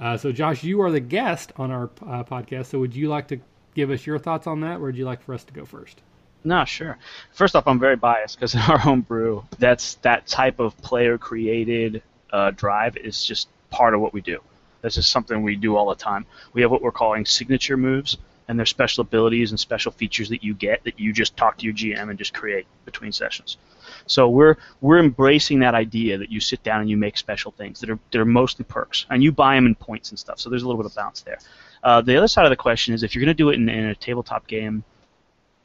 Uh, so, Josh, you are the guest on our uh, podcast. So, would you like to give us your thoughts on that, or would you like for us to go first? No, sure. First off, I'm very biased because in [laughs] our home brew, that's that type of player created uh, drive is just part of what we do. That's just something we do all the time. We have what we're calling signature moves, and there's special abilities and special features that you get that you just talk to your GM and just create between sessions. So we're we're embracing that idea that you sit down and you make special things that are that are mostly perks, and you buy them in points and stuff. So there's a little bit of bounce there. Uh, the other side of the question is if you're going to do it in, in a tabletop game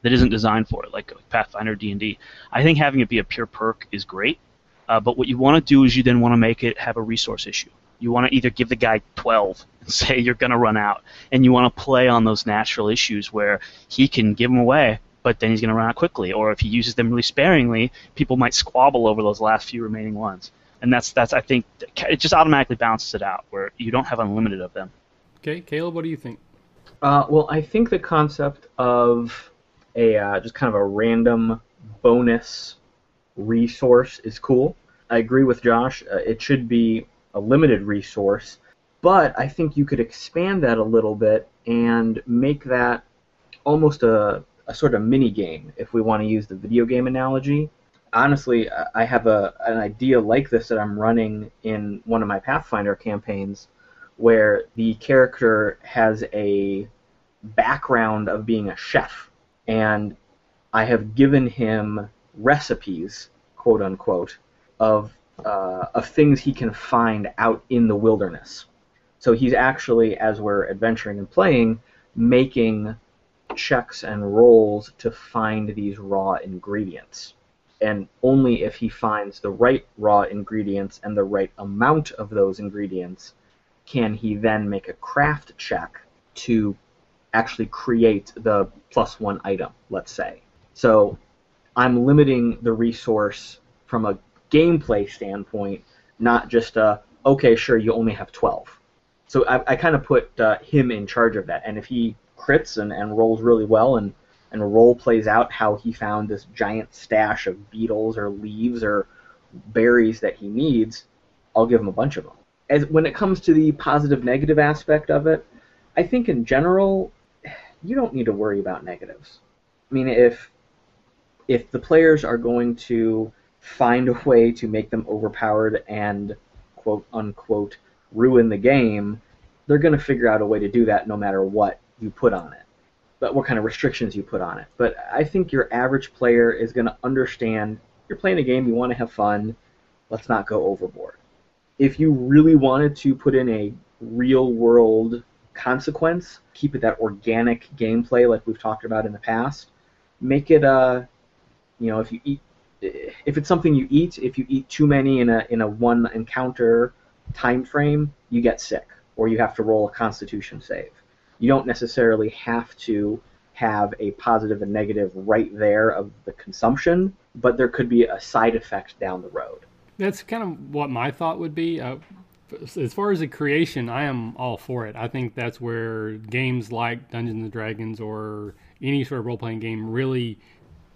that isn't designed for it, like Pathfinder D&D, I think having it be a pure perk is great. Uh, but what you want to do is you then want to make it have a resource issue. You want to either give the guy 12 and [laughs] say you're going to run out, and you want to play on those natural issues where he can give them away, but then he's going to run out quickly. Or if he uses them really sparingly, people might squabble over those last few remaining ones. And that's that's I think it just automatically balances it out where you don't have unlimited of them. Okay, Caleb, what do you think? Uh, well, I think the concept of a uh, just kind of a random bonus resource is cool. I agree with Josh. Uh, it should be a limited resource, but I think you could expand that a little bit and make that almost a, a sort of mini game, if we want to use the video game analogy. Honestly, I have a an idea like this that I'm running in one of my Pathfinder campaigns, where the character has a background of being a chef, and I have given him recipes, quote unquote, of uh, of things he can find out in the wilderness. So he's actually, as we're adventuring and playing, making checks and rolls to find these raw ingredients. And only if he finds the right raw ingredients and the right amount of those ingredients can he then make a craft check to actually create the plus one item, let's say. So I'm limiting the resource from a gameplay standpoint, not just a okay, sure, you only have 12. So I, I kind of put uh, him in charge of that, and if he crits and, and rolls really well and and role plays out how he found this giant stash of beetles or leaves or berries that he needs, I'll give him a bunch of them. As when it comes to the positive negative aspect of it, I think in general you don't need to worry about negatives. I mean, if if the players are going to find a way to make them overpowered and quote unquote ruin the game, they're going to figure out a way to do that no matter what you put on it, but what kind of restrictions you put on it. But I think your average player is going to understand you're playing a game, you want to have fun, let's not go overboard. If you really wanted to put in a real world consequence, keep it that organic gameplay like we've talked about in the past, make it a uh, you know, if you eat if it's something you eat, if you eat too many in a in a one encounter time frame, you get sick or you have to roll a constitution save. You don't necessarily have to have a positive and negative right there of the consumption, but there could be a side effect down the road. That's kind of what my thought would be. Uh, as far as the creation, I am all for it. I think that's where games like Dungeons and Dragons or any sort of role playing game really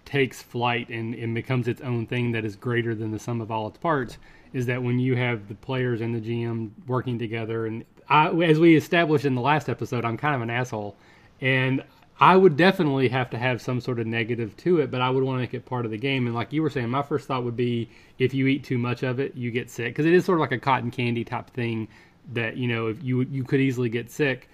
takes flight and, and becomes its own thing that is greater than the sum of all its parts is that when you have the players and the GM working together, and I, as we established in the last episode, I'm kind of an asshole, and I would definitely have to have some sort of negative to it, but I would want to make it part of the game. And like you were saying, my first thought would be if you eat too much of it, you get sick because it is sort of like a cotton candy type thing that you know if you you could easily get sick,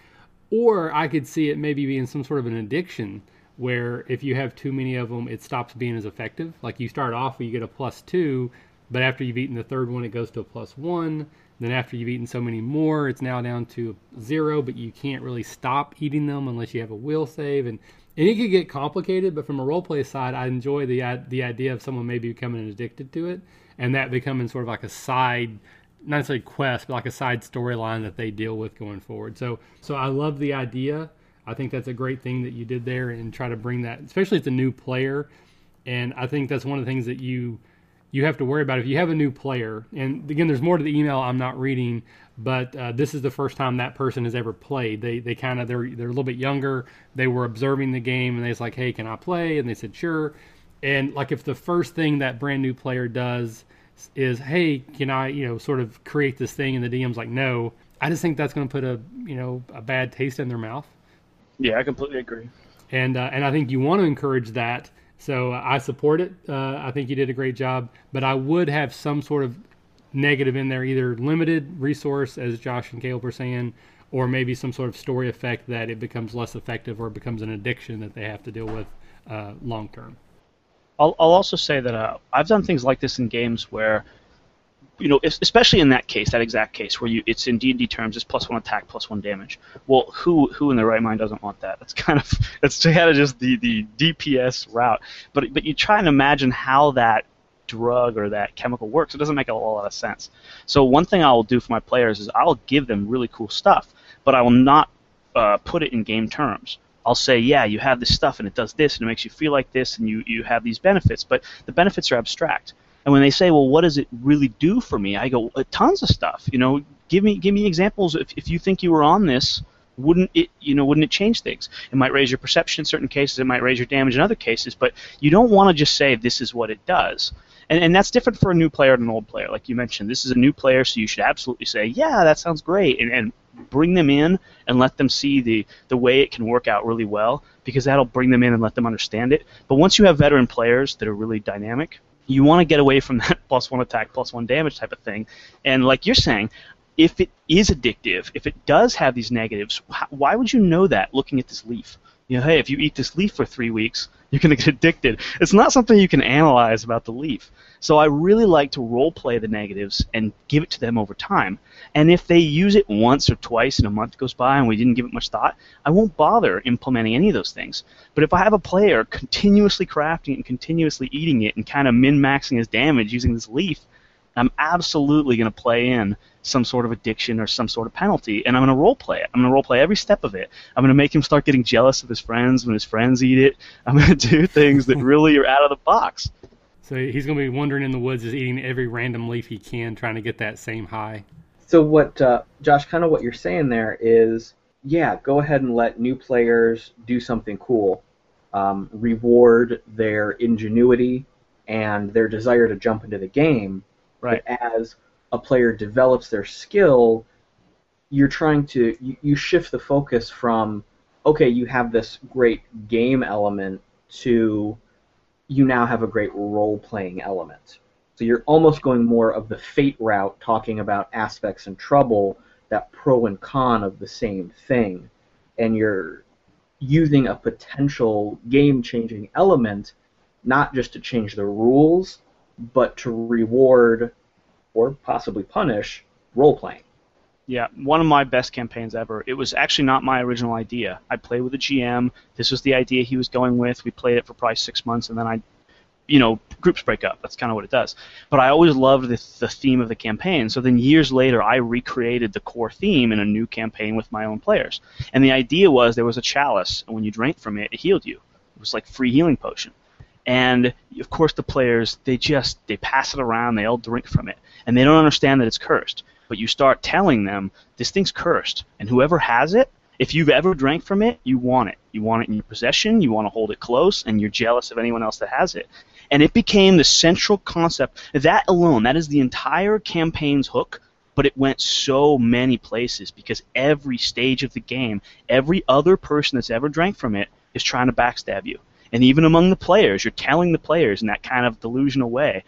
or I could see it maybe being some sort of an addiction where if you have too many of them, it stops being as effective. Like you start off, you get a plus two, but after you've eaten the third one, it goes to a plus one. Then after you've eaten so many more, it's now down to zero, but you can't really stop eating them unless you have a will save. And, and it could get complicated, but from a role play side, I enjoy the, the idea of someone maybe becoming addicted to it and that becoming sort of like a side not necessarily quest, but like a side storyline that they deal with going forward. So, so I love the idea. I think that's a great thing that you did there and try to bring that, especially it's a new player. And I think that's one of the things that you you have to worry about if you have a new player. And again, there's more to the email I'm not reading, but uh, this is the first time that person has ever played. They they kind of they're they're a little bit younger. They were observing the game and they was like, hey, can I play? And they said sure. And like if the first thing that brand new player does is, hey, can I you know sort of create this thing, and the DM's like, no. I just think that's going to put a you know a bad taste in their mouth. Yeah, I completely agree. And uh, and I think you want to encourage that. So uh, I support it. Uh, I think you did a great job, but I would have some sort of negative in there, either limited resource, as Josh and Caleb were saying, or maybe some sort of story effect that it becomes less effective or it becomes an addiction that they have to deal with uh, long term. I'll, I'll also say that uh, I've done things like this in games where you know, especially in that case, that exact case where you it's in D and D terms, it's plus one attack, plus one damage. Well, who who in their right mind doesn't want that? That's kind of [laughs] that's kind of just the the DPS route. But but you try and imagine how that drug or that chemical works. It doesn't make a lot of sense. So one thing I will do for my players is I'll give them really cool stuff, but I will not uh, put it in game terms. I'll say, yeah, you have this stuff and it does this and it makes you feel like this and you, you have these benefits, but the benefits are abstract. And when they say, well, what does it really do for me? I go, uh, tons of stuff. You know, give me give me examples. If, if you think you were on this, wouldn't it you know wouldn't it change things? It might raise your perception in certain cases. It might raise your damage in other cases. But you don't want to just say this is what it does. And, and that's different for a new player than an old player. Like you mentioned, this is a new player, so you should absolutely say, yeah, that sounds great, and, and bring them in and let them see the the way it can work out really well because that'll bring them in and let them understand it. But once you have veteran players that are really dynamic, you want to get away from that [laughs] plus one attack, plus one damage type of thing. And like you're saying, if it is addictive, if it does have these negatives, why would you know that looking at this leaf? You know, hey, if you eat this leaf for three weeks, [laughs] you're going to get addicted. It's not something you can analyze about the leaf. So I really like to role play the negatives and give it to them over time. And if they use it once or twice and a month goes by and we didn't give it much thought, I won't bother implementing any of those things. But if I have a player continuously crafting it and continuously eating it and kind of min maxing his damage using this leaf, I'm absolutely going to play in some sort of addiction or some sort of penalty, and I'm going to role play it. I'm going to role play every step of it. I'm going to make him start getting jealous of his friends when his friends eat it. [laughs] I'm going to do things that really are out of the box. So he's going to be wandering in the woods, just eating every random leaf he can, trying to get that same high. So what, uh, Josh? Kind of what you're saying there is, yeah, go ahead and let new players do something cool, um, reward their ingenuity and their desire to jump into the game. Right. But as a player develops their skill, you're trying to you, you shift the focus from okay, you have this great game element to you now have a great role playing element. So you're almost going more of the fate route, talking about aspects and trouble, that pro and con of the same thing, and you're using a potential game changing element not just to change the rules, but to reward or possibly punish role playing. Yeah, one of my best campaigns ever. It was actually not my original idea. I played with a GM. This was the idea he was going with. We played it for probably six months, and then I, you know, groups break up. That's kind of what it does. But I always loved the, the theme of the campaign. So then years later, I recreated the core theme in a new campaign with my own players. And the idea was there was a chalice, and when you drank from it, it healed you. It was like free healing potion. And of course, the players they just they pass it around. They all drink from it, and they don't understand that it's cursed but you start telling them this thing's cursed, and whoever has it, if you've ever drank from it, you want it. You want it in your possession, you want to hold it close, and you're jealous of anyone else that has it. And it became the central concept. That alone, that is the entire campaign's hook, but it went so many places because every stage of the game, every other person that's ever drank from it is trying to backstab you. And even among the players, you're telling the players in that kind of delusional way,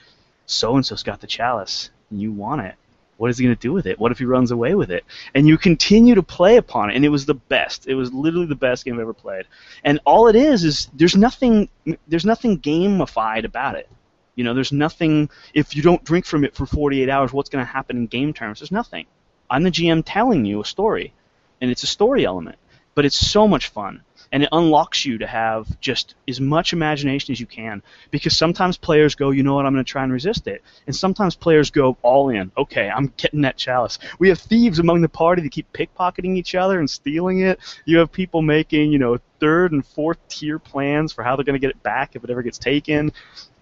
so and so's got the chalice, and you want it what is he going to do with it? What if he runs away with it? And you continue to play upon it, and it was the best. It was literally the best game I've ever played. And all it is is there's nothing there's nothing gamified about it. You know, there's nothing. If you don't drink from it for 48 hours, what's going to happen in game terms? There's nothing. I'm the GM telling you a story, and it's a story element, but it's so much fun and it unlocks you to have just as much imagination as you can. Because sometimes players go you know what? I'm going to try and resist it. And sometimes players go all in. Okay i'm getting that chalice. We have thieves among the party that keep pickpocketing each other and stealing it. You have people making you know third and fourth tier plans for how they're going to get it back if it ever gets taken.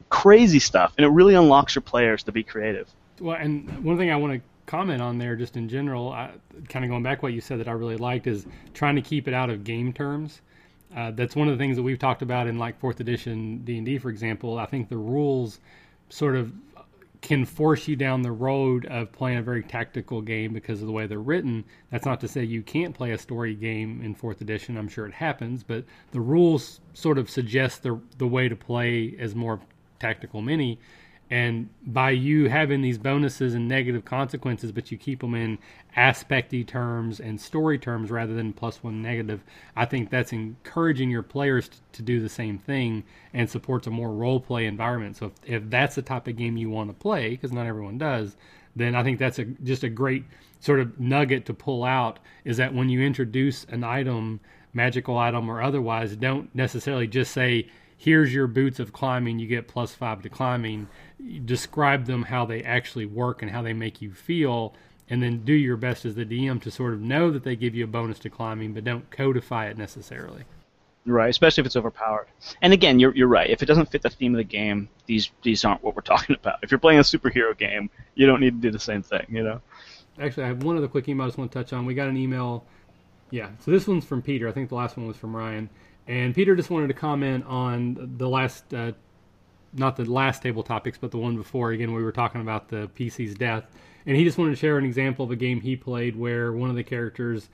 Crazy stuff. And it really unlocks your players to be creative. Well and one thing i want to comment on there just in general I, kind of going back what you said that i really liked is trying to keep it out of game terms uh, that's one of the things that we've talked about in like fourth edition D&D, for example. I think the rules sort of can force you down the road of playing a very tactical game because of the way they're written. That's not to say you can't play a story game in fourth edition. I'm sure it happens, but the rules sort of suggest the the way to play as more tactical mini. And by you having these bonuses and negative consequences, but you keep them in aspecty terms and story terms rather than plus one negative, I think that's encouraging your players to, to do the same thing and supports a more role play environment. So if, if that's the type of game you want to play, because not everyone does, then I think that's a just a great sort of nugget to pull out is that when you introduce an item, magical item or otherwise, don't necessarily just say, here's your boots of climbing, you get plus five to climbing describe them how they actually work and how they make you feel and then do your best as the DM to sort of know that they give you a bonus to climbing, but don't codify it necessarily. Right, especially if it's overpowered. And again, you're you're right. If it doesn't fit the theme of the game, these these aren't what we're [laughs] talking about. If you're playing a superhero game, you don't need to do the same thing, you know. Actually, I have one other quick email I just want to touch on. We got an email. Yeah, so this one's from Peter. I think the last one was from Ryan. And Peter just wanted to comment on the last uh, not the last table topics, but the one before. Again, we were talking about the PC's death, and he just wanted to share an example of a game he played where one of the characters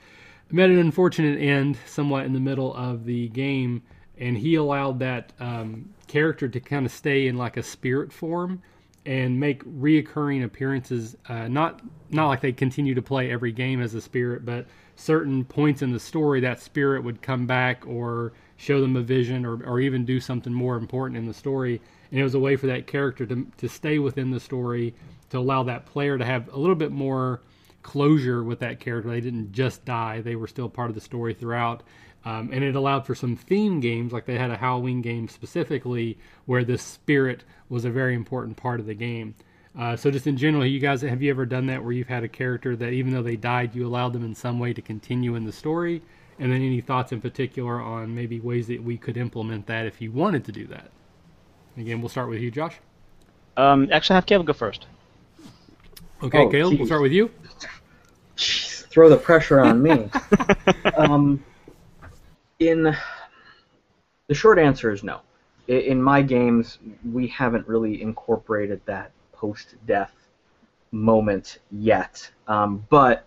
met an unfortunate end, somewhat in the middle of the game, and he allowed that um, character to kind of stay in like a spirit form and make reoccurring appearances. Uh, not not like they continue to play every game as a spirit, but certain points in the story that spirit would come back or show them a vision or, or even do something more important in the story and it was a way for that character to to stay within the story to allow that player to have a little bit more closure with that character. They didn't just die; they were still part of the story throughout. Um, and it allowed for some theme games, like they had a Halloween game specifically, where the spirit was a very important part of the game. Uh, so, just in general, you guys, have you ever done that where you've had a character that even though they died, you allowed them in some way to continue in the story? And then, any thoughts in particular on maybe ways that we could implement that if you wanted to do that? Again, we'll start with you, Josh. Um, actually, have Caleb go first. Okay, oh, Caleb, geez. we'll start with you. Jeez, throw the pressure on me. [laughs] um, in the short answer is no. In my games, we haven't really incorporated that post-death moment yet. Um, but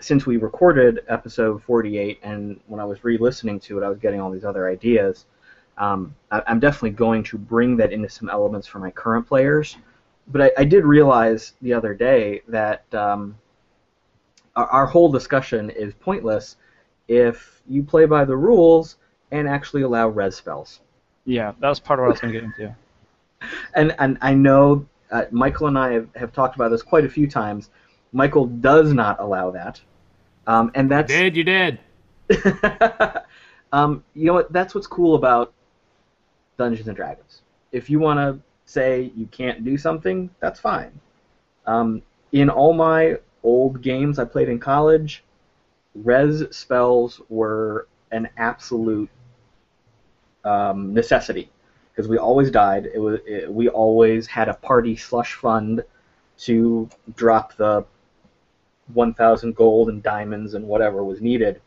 since we recorded episode 48 and when I was re-listening to it, I was getting all these other ideas. Um, I, am definitely going to bring that into some elements for my current players. But I, I did realize the other day that um, our, our whole discussion is pointless if you play by the rules and actually allow res spells. Yeah, that was part of what I was going to get into. [laughs] and and I know uh, Michael and I have, have talked about this quite a few times. Michael does not allow that, um, and that's did You did? [laughs] um, you know what? That's what's cool about Dungeons and Dragons. If you want to say you can't do something, that's fine. Um, in all my old games I played in college, res spells were an absolute um, necessity because we always died. It was it, we always had a party slush fund to drop the 1,000 gold and diamonds and whatever was needed,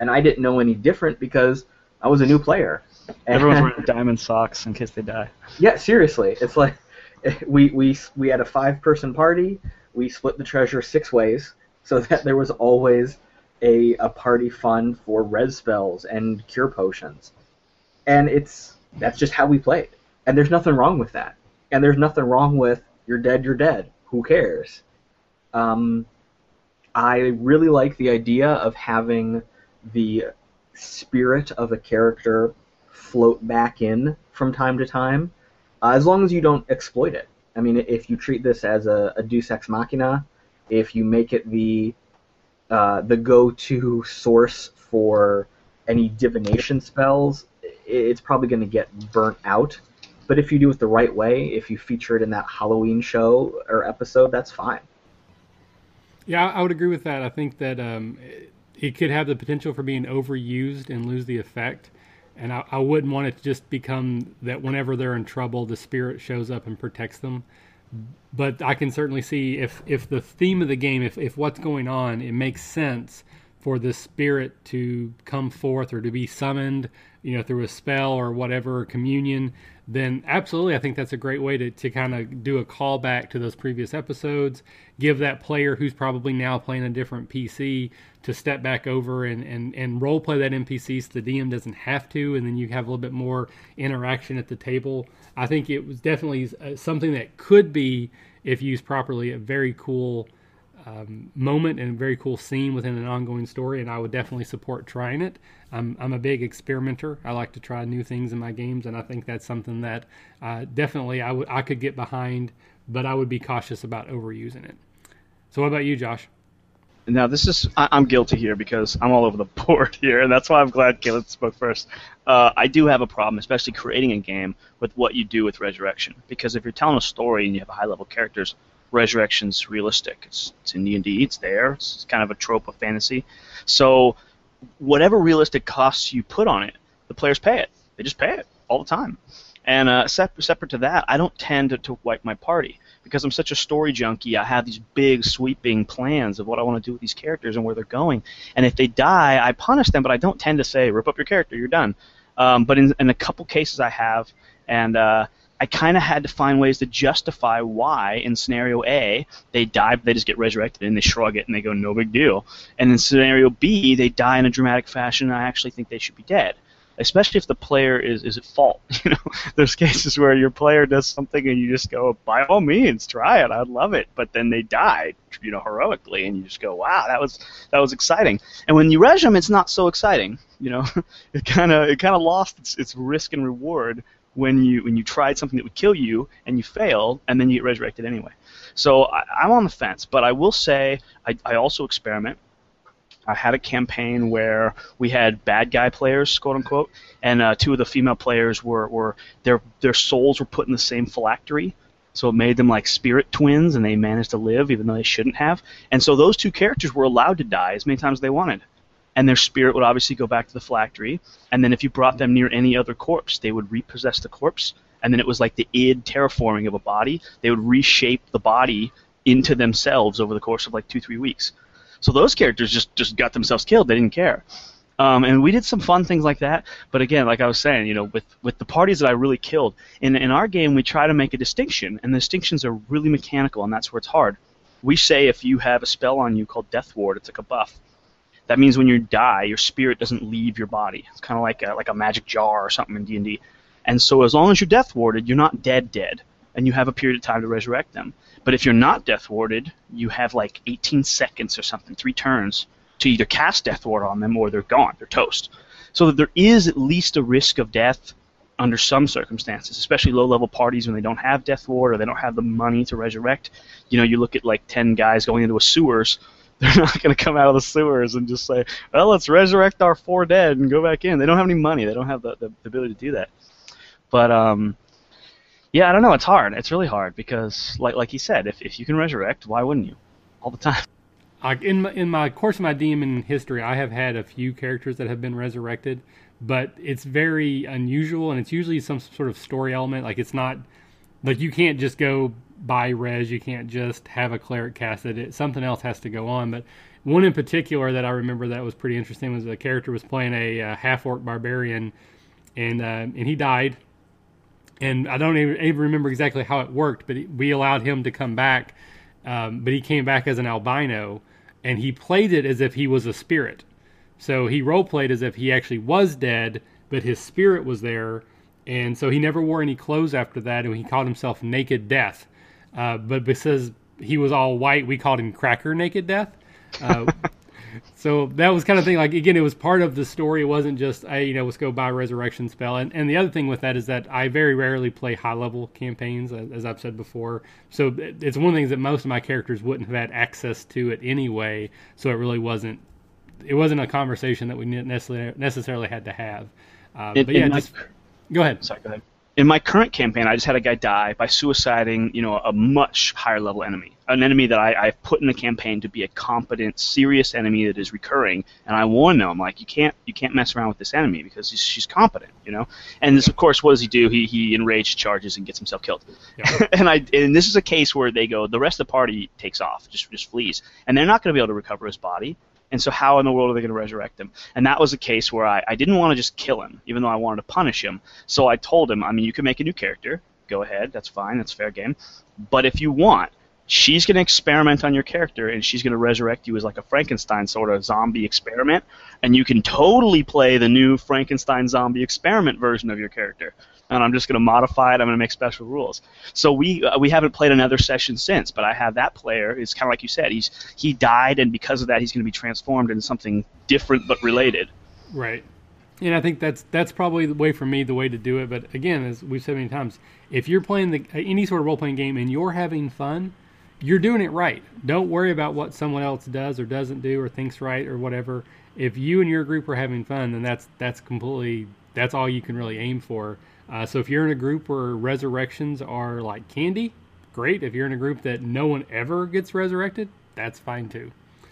and I didn't know any different because I was a new player. [laughs] Everyone's wearing diamond socks in case they die. Yeah, seriously, it's like [laughs] we we we had a five-person party. We split the treasure six ways so that there was always a, a party fund for res spells and cure potions. And it's that's just how we played. And there's nothing wrong with that. And there's nothing wrong with you're dead, you're dead. Who cares? Um, I really like the idea of having the spirit of a character float back in from time to time, uh, as long as you don't exploit it. I mean, if you treat this as a, a Deus Ex Machina, if you make it the uh, the go-to source for any divination spells, it's probably going to get burnt out. But if you do it the right way, if you feature it in that Halloween show or episode, that's fine. Yeah, I would agree with that. I think that um, it could have the potential for being overused and lose the effect. And I, I wouldn't want it to just become that whenever they're in trouble, the spirit shows up and protects them. But I can certainly see if if the theme of the game, if if what's going on, it makes sense for the spirit to come forth or to be summoned, you know, through a spell or whatever, communion, then absolutely I think that's a great way to, to kind of do a callback to those previous episodes, give that player who's probably now playing a different PC to step back over and, and, and role play that NPC so the DM doesn't have to, and then you have a little bit more interaction at the table. I think it was definitely uh, something that could be, if used properly, a very cool um, moment and a very cool scene within an ongoing story, and I would definitely support trying it. I'm, I'm a big experimenter. I like to try new things in my games, and I think that's something that uh, definitely I could get behind, but I would be cautious about overusing it. So, what about you, Josh? Now, this is I, am guilty here because I'm all over the [laughs] board here, and that's why I'm glad Caleb spoke first. Uh, I do have a problem, especially creating a game with what you do with resurrection, because if you're telling a story and you have high level characters, resurrection's realistic. It's, it's in D&D. It's there. It's kind of a trope of fantasy. So whatever realistic costs you put on it, the players pay it. They just pay it all the time. And uh, separate, separate to that, I don't tend to, to wipe my party because I'm such a story junkie. I have these big, sweeping plans of what I want to do with these characters and where they're going. And if they die, I punish them, but I don't tend to say, rip up your character, you're done. Um, but in, in a couple cases I have, and uh, I kind of had to find ways to justify why in scenario A they die, they just get resurrected and they shrug it and they go no big deal. And in scenario B they die in a dramatic fashion and I actually think they should be dead. Especially if the player is, is at fault. [laughs] You know, there's cases where your player does something and you just go, by all means, try it. I'd love it. But then they die, you know, heroically, and you just go, wow, that was that was exciting. And when you res them, it's not so exciting. You know, [laughs] it kind of it kind of lost its, its risk and reward when you when you tried something that would kill you and you failed and then you get resurrected anyway. So I, am on the fence, but I will say I, I also experiment. I had a campaign where we had bad guy players, quote unquote, and uh, two of the female players were, were their their souls were put in the same phylactery, so it made them like spirit twins, and they managed to live even though they shouldn't have. And so those two characters were allowed to die as many times as they wanted and their spirit would obviously go back to the phylactery. And then if you brought them near any other corpse, they would repossess the corpse. And then it was like the id terraforming of a body. They would reshape the body into themselves over the course of like two, three weeks. So those characters just, just got themselves killed. They didn't care. Um, and we did some fun things like that. But again, like I was saying, you know, with, with the parties that I really killed, in, in our game, we try to make a distinction, and the distinctions are really mechanical, and that's where it's hard We say if you have a spell on you called Death Ward, it's like a buff. That means when you die, your spirit doesn't leave your body. It's kind of like a, like a magic jar or something in D&D. And so as long as you're death warded, you're not dead dead, and you have a period of time to resurrect them. But if you're not death warded, you have like 18 seconds or something, three turns, to either cast death ward on them or they're gone, they're toast. So that there is at least a risk of death under some circumstances, especially low level parties when they don't have death ward or they don't have the money to resurrect. You know, you look at like 10 guys going into a sewers [laughs] they're not going to come out of the sewers and just say, well, let's resurrect our four dead and go back in. They don't have any money. They don't have the, the, the ability to do that. But um, yeah, I don't know. It's hard. It's really hard because, like like you said, if, if you can resurrect, why wouldn't you? All the time. [laughs] I, in my, in my course of my DM history, I have had a few characters that have been resurrected, but it's very unusual, and it's usually some sort of story element. Like it's not like you can't just go buy res. You can't just have a cleric cast it. it. Something else has to go on. But one in particular that I remember that was pretty interesting was a character was playing a, uh, half orc barbarian, and uh, and he died. And I don't even, even, remember exactly how it worked, but we allowed him to come back. Um, but he came back as an albino, and he played it as if he was a spirit. So he role played as if he actually was dead, but his spirit was there. And so he never wore any clothes after that, and he called himself Naked Death. Uh, but because he was all white, we called him Cracker Naked Death. Uh, [laughs] so that was kind of thing. Like again, it was part of the story. It wasn't just a you know let's go buy a resurrection spell. And and the other thing with that is that I very rarely play high level campaigns, as I've said before. So it's one of the things that most of my characters wouldn't have had access to it anyway. So it really wasn't. It wasn't a conversation that we necessarily necessarily had to have. Uh, it, but yeah, just go ahead. Sorry, go ahead in my current campaign, I just had a guy die by suiciding, you know, a much higher level enemy, an enemy that I, I've put in the campaign to be a competent, serious enemy that is recurring, and I warn them like you can't you can't mess around with this enemy because she's competent, you know. And this, of course, what does he do? He he enraged charges and gets himself killed. Yeah. [laughs] and I and this is a case where they go, the rest of the party takes off, just just flees, and they're not going to be able to recover his body. And so, how in the world are they going to resurrect him? And that was a case where I, I didn't want to just kill him, even though I wanted to punish him. So I told him, I mean, you can make a new character. Go ahead, that's fine, that's fair game. But if you want, she's going to experiment on your character and she's going to resurrect you as like a Frankenstein sort of zombie experiment. And you can totally play the new Frankenstein zombie experiment version of your character and I'm just going to modify it. I'm going to make special rules. So we uh, we haven't played another session since, but I have that player. It's kind of like you said. He's he died, and because of that, he's going to be transformed into something different but related. Right. And I think that's that's probably the way for me the way to do it. But again, as we've said many times, if you're playing the, any sort of role playing game and you're having fun, you're doing it right. Don't worry about what someone else does or doesn't do or thinks right or whatever. If you and your group are having fun, then that's that's completely that's all you can really aim for. Uh, so if you're in a group where resurrections are like candy, great. If you're in a group that no one ever gets resurrected, that's fine too.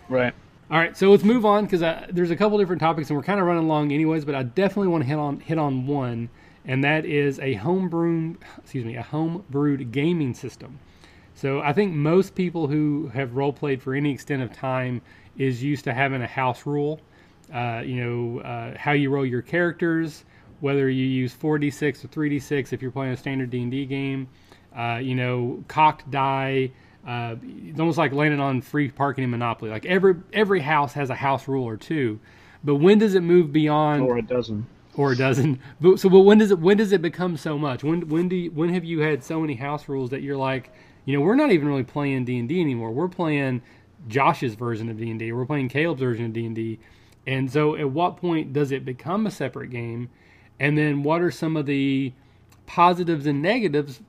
Right. All right, so let's move on because uh, there's a couple different topics and we're kind of running along anyways. But I definitely want to hit on hit on one, and that is a home excuse me, a home brewed gaming system. So I think most people who have role played for any extent of time is used to having a house rule. Uh, you know uh, how you roll your characters, whether you use 4d6 or 3d6 if you're playing a standard D&D game. Uh, you know, cocked die. Uh, it's almost like landing on free parking in Monopoly. Like every every house has a house rule or two, but when does it move beyond? Or a dozen. Or a dozen. But, so, but when does it when does it become so much? When when do you, when have you had so many house rules that you're like, you know, we're not even really playing D and D anymore. We're playing Josh's version of D and D. We're playing Caleb's version of D and D. And so, at what point does it become a separate game? And then what are some of the positives and negatives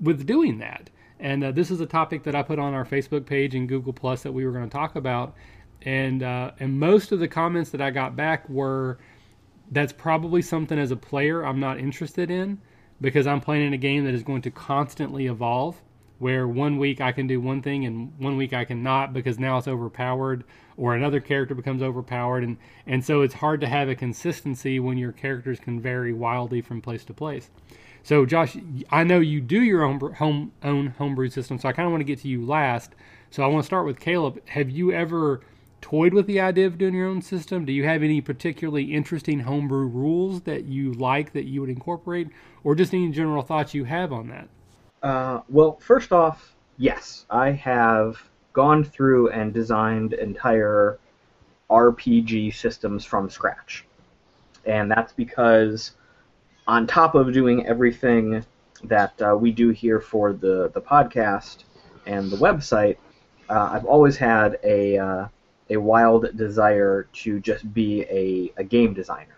with doing that? And uh, this is a topic that I put on our Facebook page and Google Plus that we were going to talk about. And uh, and most of the comments that I got back were that's probably something as a player I'm not interested in because I'm playing in a game that is going to constantly evolve where one week I can do one thing and one week I cannot because now it's overpowered or another character becomes overpowered and and so it's hard to have a consistency when your characters can vary wildly from place to place. So Josh, I know you do your own home own homebrew system, so I kind of want to get to you last. So I want to start with Caleb. Have you ever toyed with the idea of doing your own system? Do you have any particularly interesting homebrew rules that you like that you would incorporate, or just any general thoughts you have on that? Uh, well, first off, yes, I have gone through and designed entire RPG systems from scratch. And that's because, on top of doing everything that uh, we do here for the, the podcast and the website, uh, I've always had a, uh, a wild desire to just be a, a game designer,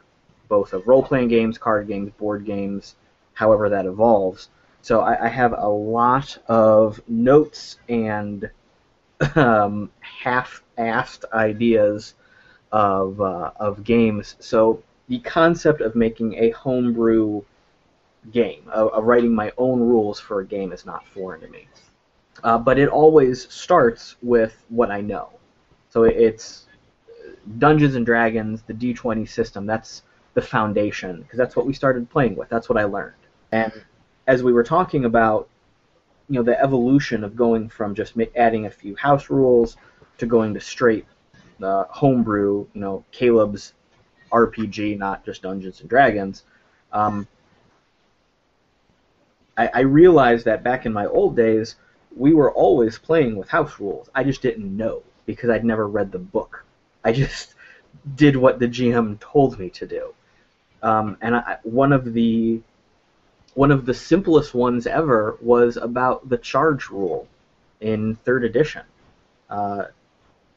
both of role playing games, card games, board games, however that evolves. So I, I have a lot of notes and [laughs] um, half-assed ideas of uh, of games. So the concept of making a homebrew game, of, of, writing my own rules for a game, is not foreign to me. Uh, but it always starts with what I know. So it's Dungeons and Dragons, the D20 system. That's the foundation because that's what we started playing with. That's what I learned. And as we were talking about, you know, the evolution of going from just adding a few house rules to going to straight uh, homebrew, you know, Caleb's RPG, not just Dungeons and Dragons. Um, I, I realized that back in my old days, we were always playing with house rules. I just didn't know because I'd never read the book. I just [laughs] did what the GM told me to do. Um, and I, one of the one of the simplest ones ever was about the charge rule in third edition. Uh,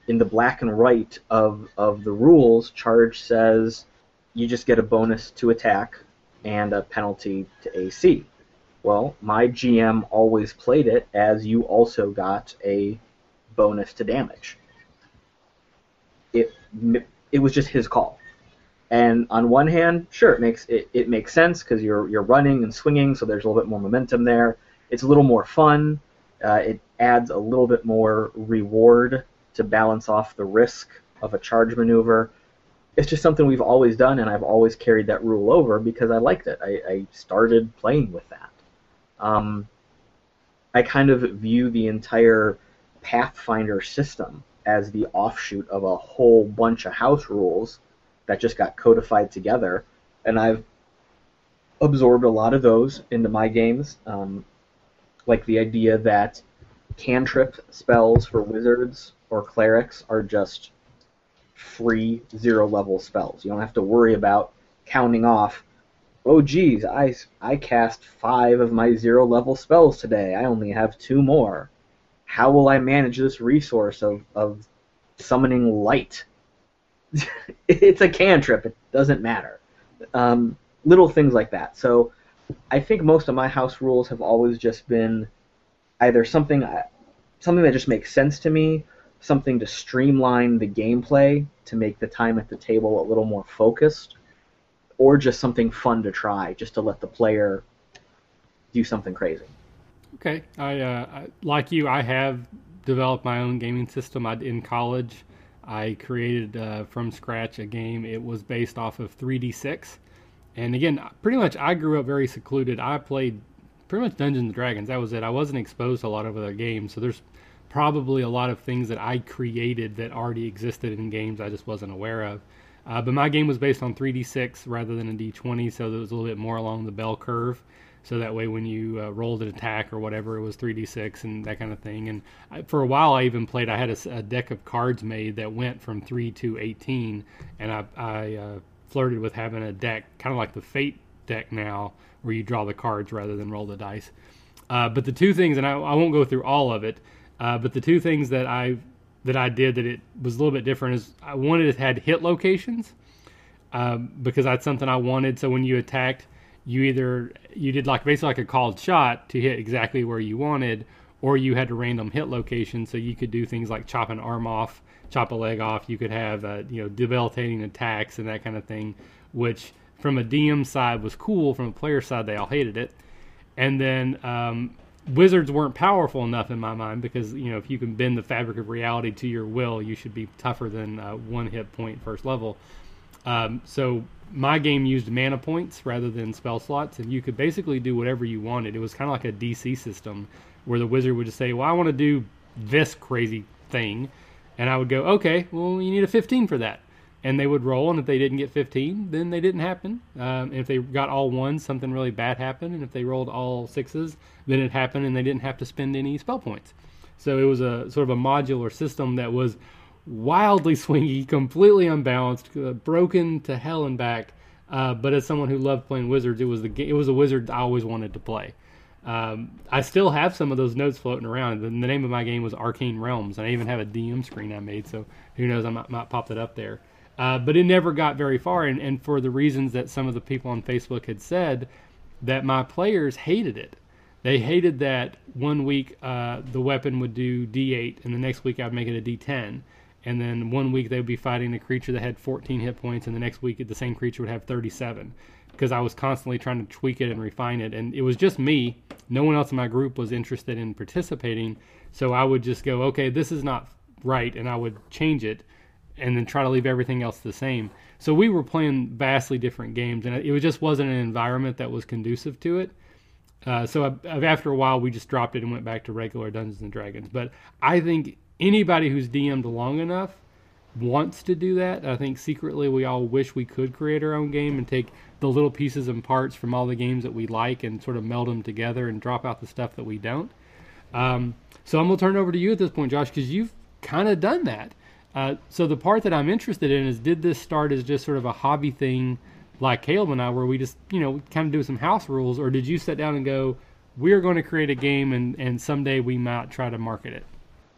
in the black and white of, of the rules, charge says you just get a bonus to attack and a penalty to AC. Well, my GM always played it as you also got a bonus to damage. It it was just his call. And on one hand, sure, it makes it, it makes sense because you're you're running and swinging, so there's a little bit more momentum there. It's a little more fun. Uh, it adds a little bit more reward to balance off the risk of a charge maneuver. It's just something we've always done, and I've always carried that rule over because I liked it. I, I started playing with that. Um, I kind of view the entire Pathfinder system as the offshoot of a whole bunch of house rules that just got codified together, and I've absorbed a lot of those into my games. Um, like the idea that cantrip spells for wizards or clerics are just free zero level spells. You don't have to worry about counting off. Oh geez, I, I cast five of my zero level spells today. I only have two more. How will I manage this resource of, of summoning light [laughs] it's a cantrip. It doesn't matter. Um, little things like that. So I think most of my house rules have always just been either something uh, something that just makes sense to me, something to streamline the gameplay to make the time at the table a little more focused, or just something fun to try, just to let the player do something crazy. Okay, I, uh, I like you. I have developed my own gaming system. I, in college, I created uh, from scratch a game. It was based off of 3D6. And again, pretty much I grew up very secluded. I played pretty much Dungeons and Dragons. That was it. I wasn't exposed to a lot of other games. So there's probably a lot of things that I created that already existed in games I just wasn't aware of. Uh, but my game was based on 3d6 rather than a d20, so it was a little bit more along the bell curve so that way when you uh, rolled an attack or whatever it was 3d6 and that kind of thing. And I, for a while i even played i had a, a, deck of cards made that went from 3 to 18 and i, I uh, flirted with having a deck kind of like the fate deck now where you draw the cards rather than roll the dice. Uh, but the two things and I, I, won't go through all of it uh, but the two things that i that i did that it was a little bit different is i wanted it had hit locations um, because that's something i wanted. So when you attacked you either you did like basically like a called shot to hit exactly where you wanted, or you had a random hit location, so you could do things like chop an arm off, chop a leg off. You could have uh, you know debilitating attacks and that kind of thing, which from a DM side was cool. From a player side, they all hated it. And then um, wizards weren't powerful enough in my mind because you know if you can bend the fabric of reality to your will, you should be tougher than uh, one hit point first level. Um, so my game used mana points rather than spell slots, and you could basically do whatever you wanted. It was kind of like a DC system where the wizard would just say, "Well, I want to do this crazy thing," and I would go, "Okay, well, you need a 15 for that." And they would roll, and if they didn't get 15, then they didn't happen. Um, if they got all ones, something really bad happened, and if they rolled all sixes, then it happened, and they didn't have to spend any spell points. So it was a sort of a modular system that was wildly [laughs] swingy, completely unbalanced, uh, broken to hell and back. Uh, but as someone who loved playing wizards, it was the it was a wizard I always wanted to play. Um, I still have some of those notes floating around. The, the, name of my game was Arcane Realms, and I even have a DM screen I made. So who knows? I might, might pop it up there. Uh, but it never got very far, and, and for the reasons that some of the people on Facebook had said, that my players hated it. They hated that one week uh, the weapon would do D8, and the next week I'd make it a D10 and then one week they would be fighting a creature that had 14 hit points, and the next week the same creature would have 37. Because I was constantly trying to tweak it and refine it, and it was just me. No one else in my group was interested in participating, so I would just go, okay, this is not right, and I would change it, and then try to leave everything else the same. So we were playing vastly different games, and it just wasn't an environment that was conducive to it. Uh, so I, after a while, we just dropped it and went back to regular Dungeons and Dragons. But I think anybody who's DM'd long enough wants to do that. I think secretly we all wish we could create our own game and take the little pieces and parts from all the games that we like and sort of meld them together and drop out the stuff that we don't. Um, so I'm gonna turn it over to you at this point, Josh, because you've kind of done that. Uh, so the part that I'm interested in is, did this start as just sort of a hobby thing, like Caleb and I, where we just you know kind of do some house rules, or did you sit down and go, we're going to create a game and and someday we might try to market it?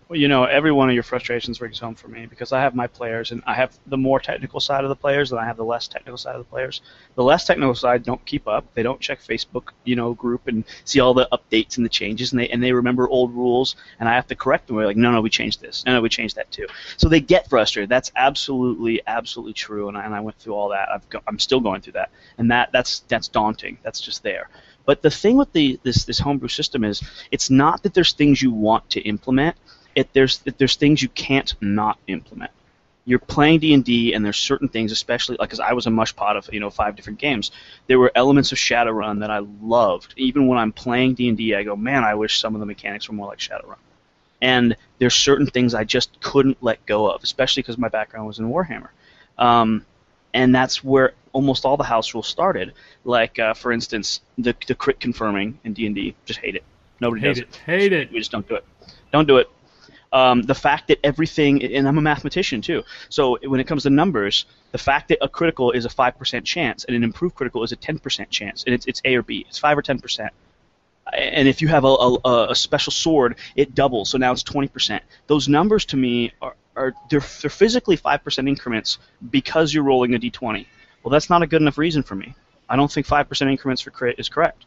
Well, you know, every one of your frustrations rings home for me because I have my players and I have the more technical side of the players and I have the less technical side of the players. The less technical side don't keep up. They don't check Facebook, you know, group and see all the updates and the changes and they and they remember old rules and I have to correct them. We're like, no, no, we changed this. No, no, we changed that too. So they get frustrated. That's absolutely, absolutely true. And I, and I went through all that. I've go, I'm still going through that. And that that's that's daunting. That's just there. But the thing with the this this homebrew system is it's not that there's things you want to implement it, there's there's things you can't not implement. You're playing D and D, and there's certain things, especially like because I was a mush pot of you know five different games. There were elements of Shadowrun that I loved. Even when I'm playing D and I go, man, I wish some of the mechanics were more like Shadowrun. And there's certain things I just couldn't let go of, especially because my background was in Warhammer. Um, and that's where almost all the house rules started. Like uh, for instance, the the crit confirming in D and D, just hate it. Nobody hate does it. it. Hate it. We just don't do it. Don't do it. Um, the fact that everything, and I'm a mathematician too, so when it comes to numbers, the fact that a critical is a 5% chance and an improved critical is a 10% chance, and it's, it's A or B, it's 5 or 10%. And if you have a, a, a special sword, it doubles, so now it's 20%. Those numbers to me are, are they're, they're physically 5% increments because you're rolling a d20. Well, that's not a good enough reason for me. I don't think 5% increments for crit is correct.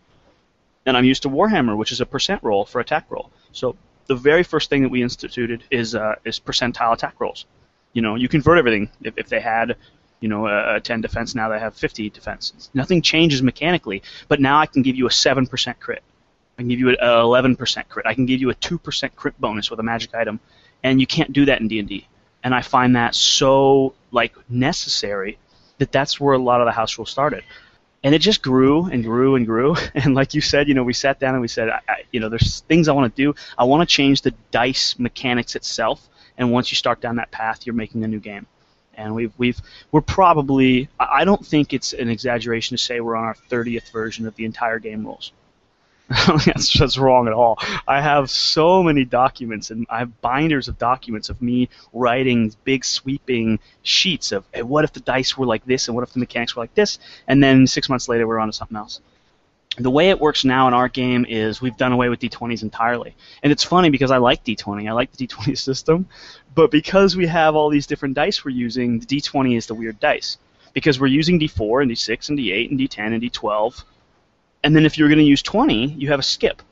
And I'm used to Warhammer, which is a percent roll for attack roll. So the very first thing that we instituted is uh, is percentile attack rolls. You know, you convert everything. If, if they had, you know, a, a 10 defense, now they have 50 defense. Nothing changes mechanically, but now I can give you a 7% crit. I can give you an 11% crit. I can give you a 2% crit bonus with a magic item, and you can't do that in D&D. And I find that so like necessary that that's where a lot of the house rules started and it just grew and grew and grew. [laughs] And like you said, you know, we sat down and we said, I, I, you know, there's things I want to do. I want to change the dice mechanics itself. And once you start down that path, you're making a new game. And we've we've we're probably I don't think it's an exaggeration to say we're on our 30th version of the entire game rules. [laughs] that's just wrong at all. I have so many documents, and I have binders of documents of me writing big sweeping sheets of hey, what if the dice were like this, and what if the mechanics were like this, and then six months later we're on to something else. The way it works now in our game is we've done away with D20s entirely, and it's funny because I like D20. I like the D20 [laughs] system, but because we have all these different dice we're using, the D20 is the weird dice because we're using D4 and D6 and D8 and D10 and D12 and then if you're going to use 20, you have a skip.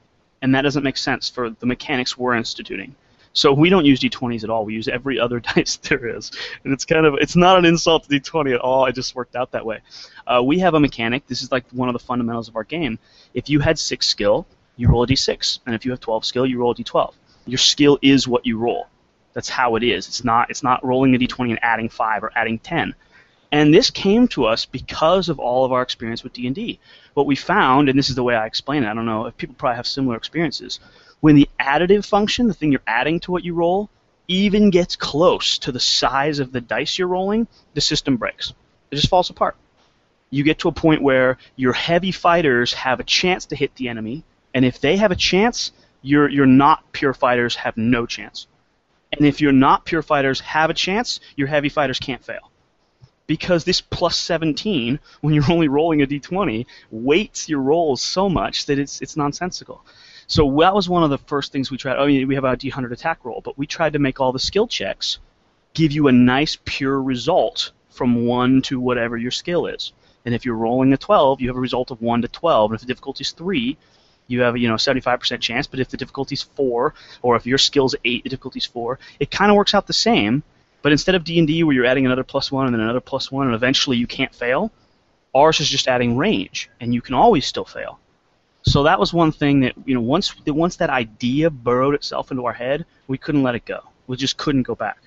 And that doesn't make sense for the mechanics we're instituting. So we don't use d20s at all. We use every [laughs] other dice there is, and it's kind of it's not an insult to d20 at all. It just worked out that way. Uh, we have a mechanic. This is like one of the fundamentals of our game. If you had six skill, you roll a d6, and if you have 12 skill, you roll a d12. Your skill is what you roll. That's how it is. It's not it's not rolling a d20 and adding five or adding 10. And this came to us because of all of our experience with D&D. What we found, and this is the way I explain it, I don't know if people probably have similar experiences, when the additive function, the thing you're adding to what you roll, even gets close to the size of the dice you're rolling, the system breaks. It just falls apart. You get to a point where your heavy fighters have a chance to hit the enemy, and if they have a chance, your your not pure fighters have no chance. And if your not pure fighters have a chance, your heavy fighters can't fail. Because this plus 17, when you're only rolling a d20, weights your rolls so much that it's it's nonsensical. So that was one of the first things we tried. I mean, we have a d100 attack roll, but we tried to make all the skill checks give you a nice pure result from 1 to whatever your skill is. And if you're rolling a 12, you have a result of 1 to 12. And if the difficulty is 3, you have a you know 75% chance. But if the difficulty is 4, or if your skill's 8, the difficulty is 4, it kind of works out the same. But instead of D&D where you're adding another plus 1 and then another plus 1 and eventually you can't fail, ours is just adding range, and you can always still fail. So that was one thing that you know once once that idea burrowed itself into our head, we couldn't let it go. We just couldn't go back.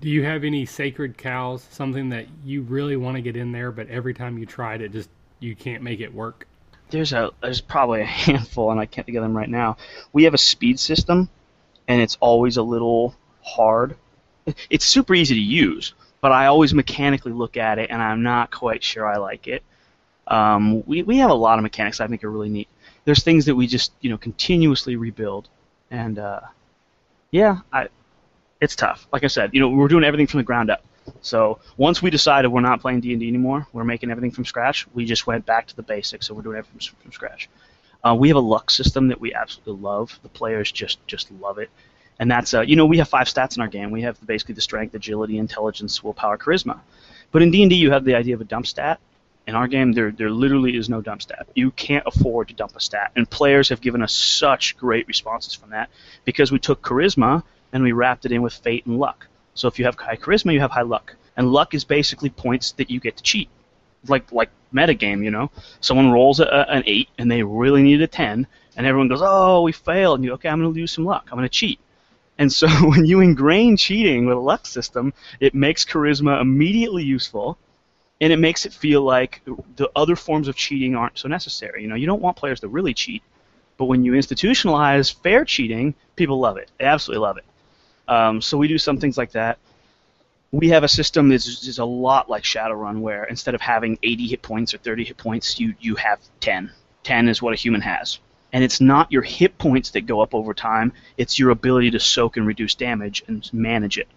Do you have any sacred cows? Something that you really want to get in there, but every time you tried it, just you can't make it work. There's a there's probably a [laughs] handful, and I can't think of them right now. We have a speed system, and it's always a little hard. [laughs] It's super easy to use, but I always mechanically look at it, and I'm not quite sure I like it. Um, we we have a lot of mechanics I think are really neat. There's things that we just you know continuously rebuild, and uh, yeah, I it's tough. Like I said, you know, we're doing everything from the ground up. So once we decided we're not playing D&D anymore, we're making everything from scratch. We just went back to the basics, so we're doing everything from, from scratch. Uh, we have a luck system that we absolutely love. The players just just love it, and that's uh, you know we have five stats in our game. We have basically the strength, agility, intelligence, willpower, charisma. But in D&D, you have the idea of a dump stat. In our game, there there literally is no dump stat. You can't afford to dump a stat, and players have given us such great responses from that because we took charisma and we wrapped it in with fate and luck. So if you have high charisma, you have high luck, and luck is basically points that you get to cheat, like like metagame. You know, someone rolls a, an eight and they really need a ten, and everyone goes, "Oh, we failed," and you okay, I'm going to lose some luck. I'm going to cheat. And so [laughs] when you ingrain cheating with a luck system, it makes charisma immediately useful, and it makes it feel like the other forms of cheating aren't so necessary. You know, you don't want players to really cheat, but when you institutionalize fair cheating, people love it. They absolutely love it. Um, so we do some things like that. We have a system that's is a lot like Shadowrun, where instead of having 80 hit points or 30 hit points, you you have 10. 10 is what a human has, and it's not your hit points that go up over time. It's your ability to soak and reduce damage and manage it.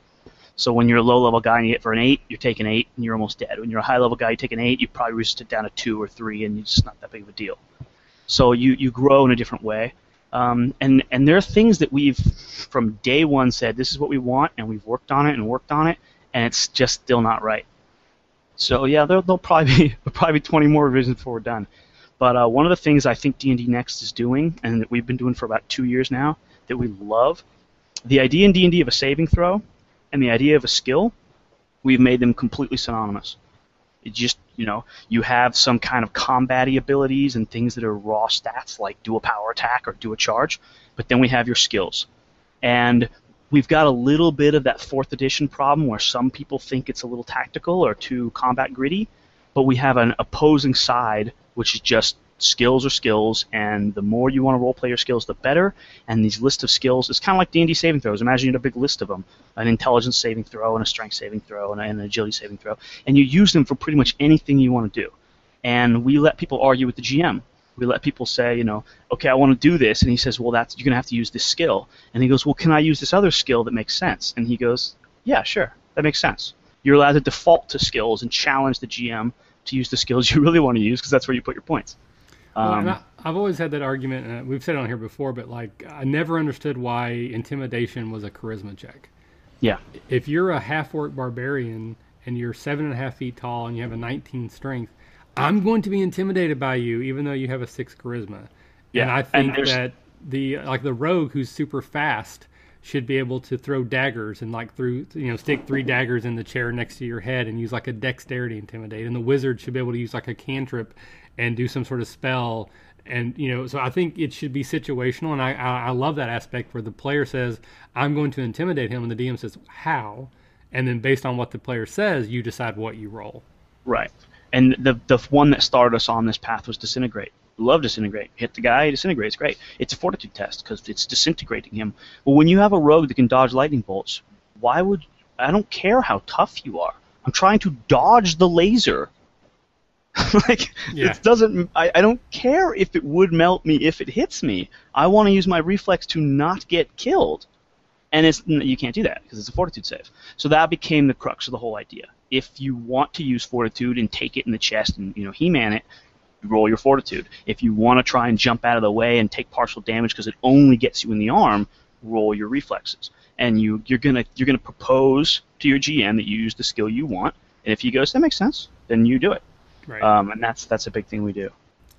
So when you're a low level guy and you hit for an eight, you're taking eight and you're almost dead. When you're a high level guy, you take an eight, you probably resist it down to two or three, and it's just not that big of a deal. So you you grow in a different way. Um, and and there are things that we've from day one said this is what we want, and we've worked on it and worked on it, and it's just still not right. So yeah, there'll, there'll probably be [laughs] probably 20 more revisions before we're done. But uh, one of the things I think D&D Next is doing, and that we've been doing for about two years now, that we love, the idea in D&D of a saving throw, and the idea of a skill, we've made them completely synonymous. It just you know you have some kind of combaty abilities and things that are raw stats like do a power attack or do a charge, but then we have your skills, and we've got a little bit of that fourth edition problem where some people think it's a little tactical or too combat gritty, but we have an opposing side which is just skills are skills, and the more you want to role play your skills, the better. And these list of skills it's kind of like D&D saving throws. Imagine you had a big list of them: an intelligence saving throw, and a strength saving throw, and an agility saving throw, and you use them for pretty much anything you want to do. And we let people argue with the GM. We let people say, you know, okay, I want to do this, and he says, well, that's you're gonna have to use this skill. And he goes, well, can I use this other skill that makes sense? And he goes, yeah, sure, that makes sense. You're allowed to default to skills and challenge the GM to use the skills [laughs] you really want to use because that's where you put your points. Um, well, I, have always had that argument, and we've said it on here before, but like I never understood why intimidation was a charisma check. Yeah. If you're a half orc barbarian and you're seven and a half feet tall and you have a 19 strength, I'm going to be intimidated by you, even though you have a six charisma. Yeah. And I think and that the like the rogue who's super fast should be able to throw daggers and like through you know stick three daggers in the chair next to your head and use like a dexterity intimidate. And the wizard should be able to use like a cantrip and do some sort of spell. And you know so i think it should be situational. And i i, I love that aspect where the player says i'm going to intimidate him. And the dm says how? And then based on what the player says you decide what you roll. Right. And the the one that started us on this path was disintegrate love disintegrate hit the guy disintegrates great it's a fortitude test because it's disintegrating him well when you have a rogue that can dodge lightning bolts why would i don't care how tough you are i'm trying to dodge the laser [laughs] like Yeah. it doesn't. I, I don't care if it would melt me if it hits me. I want to use my reflex to not get killed, and it's you can't do that because it's a fortitude save. So that became the crux of the whole idea. If you want to use fortitude and take it in the chest and you know he-man it, roll your fortitude. If you want to try and jump out of the way and take partial damage because it only gets you in the arm, roll your reflexes. And you you're gonna you're gonna propose to your GM that you use the skill you want, and if he goes that makes sense, then you do it. Right. Um, and that's that's a big thing we do.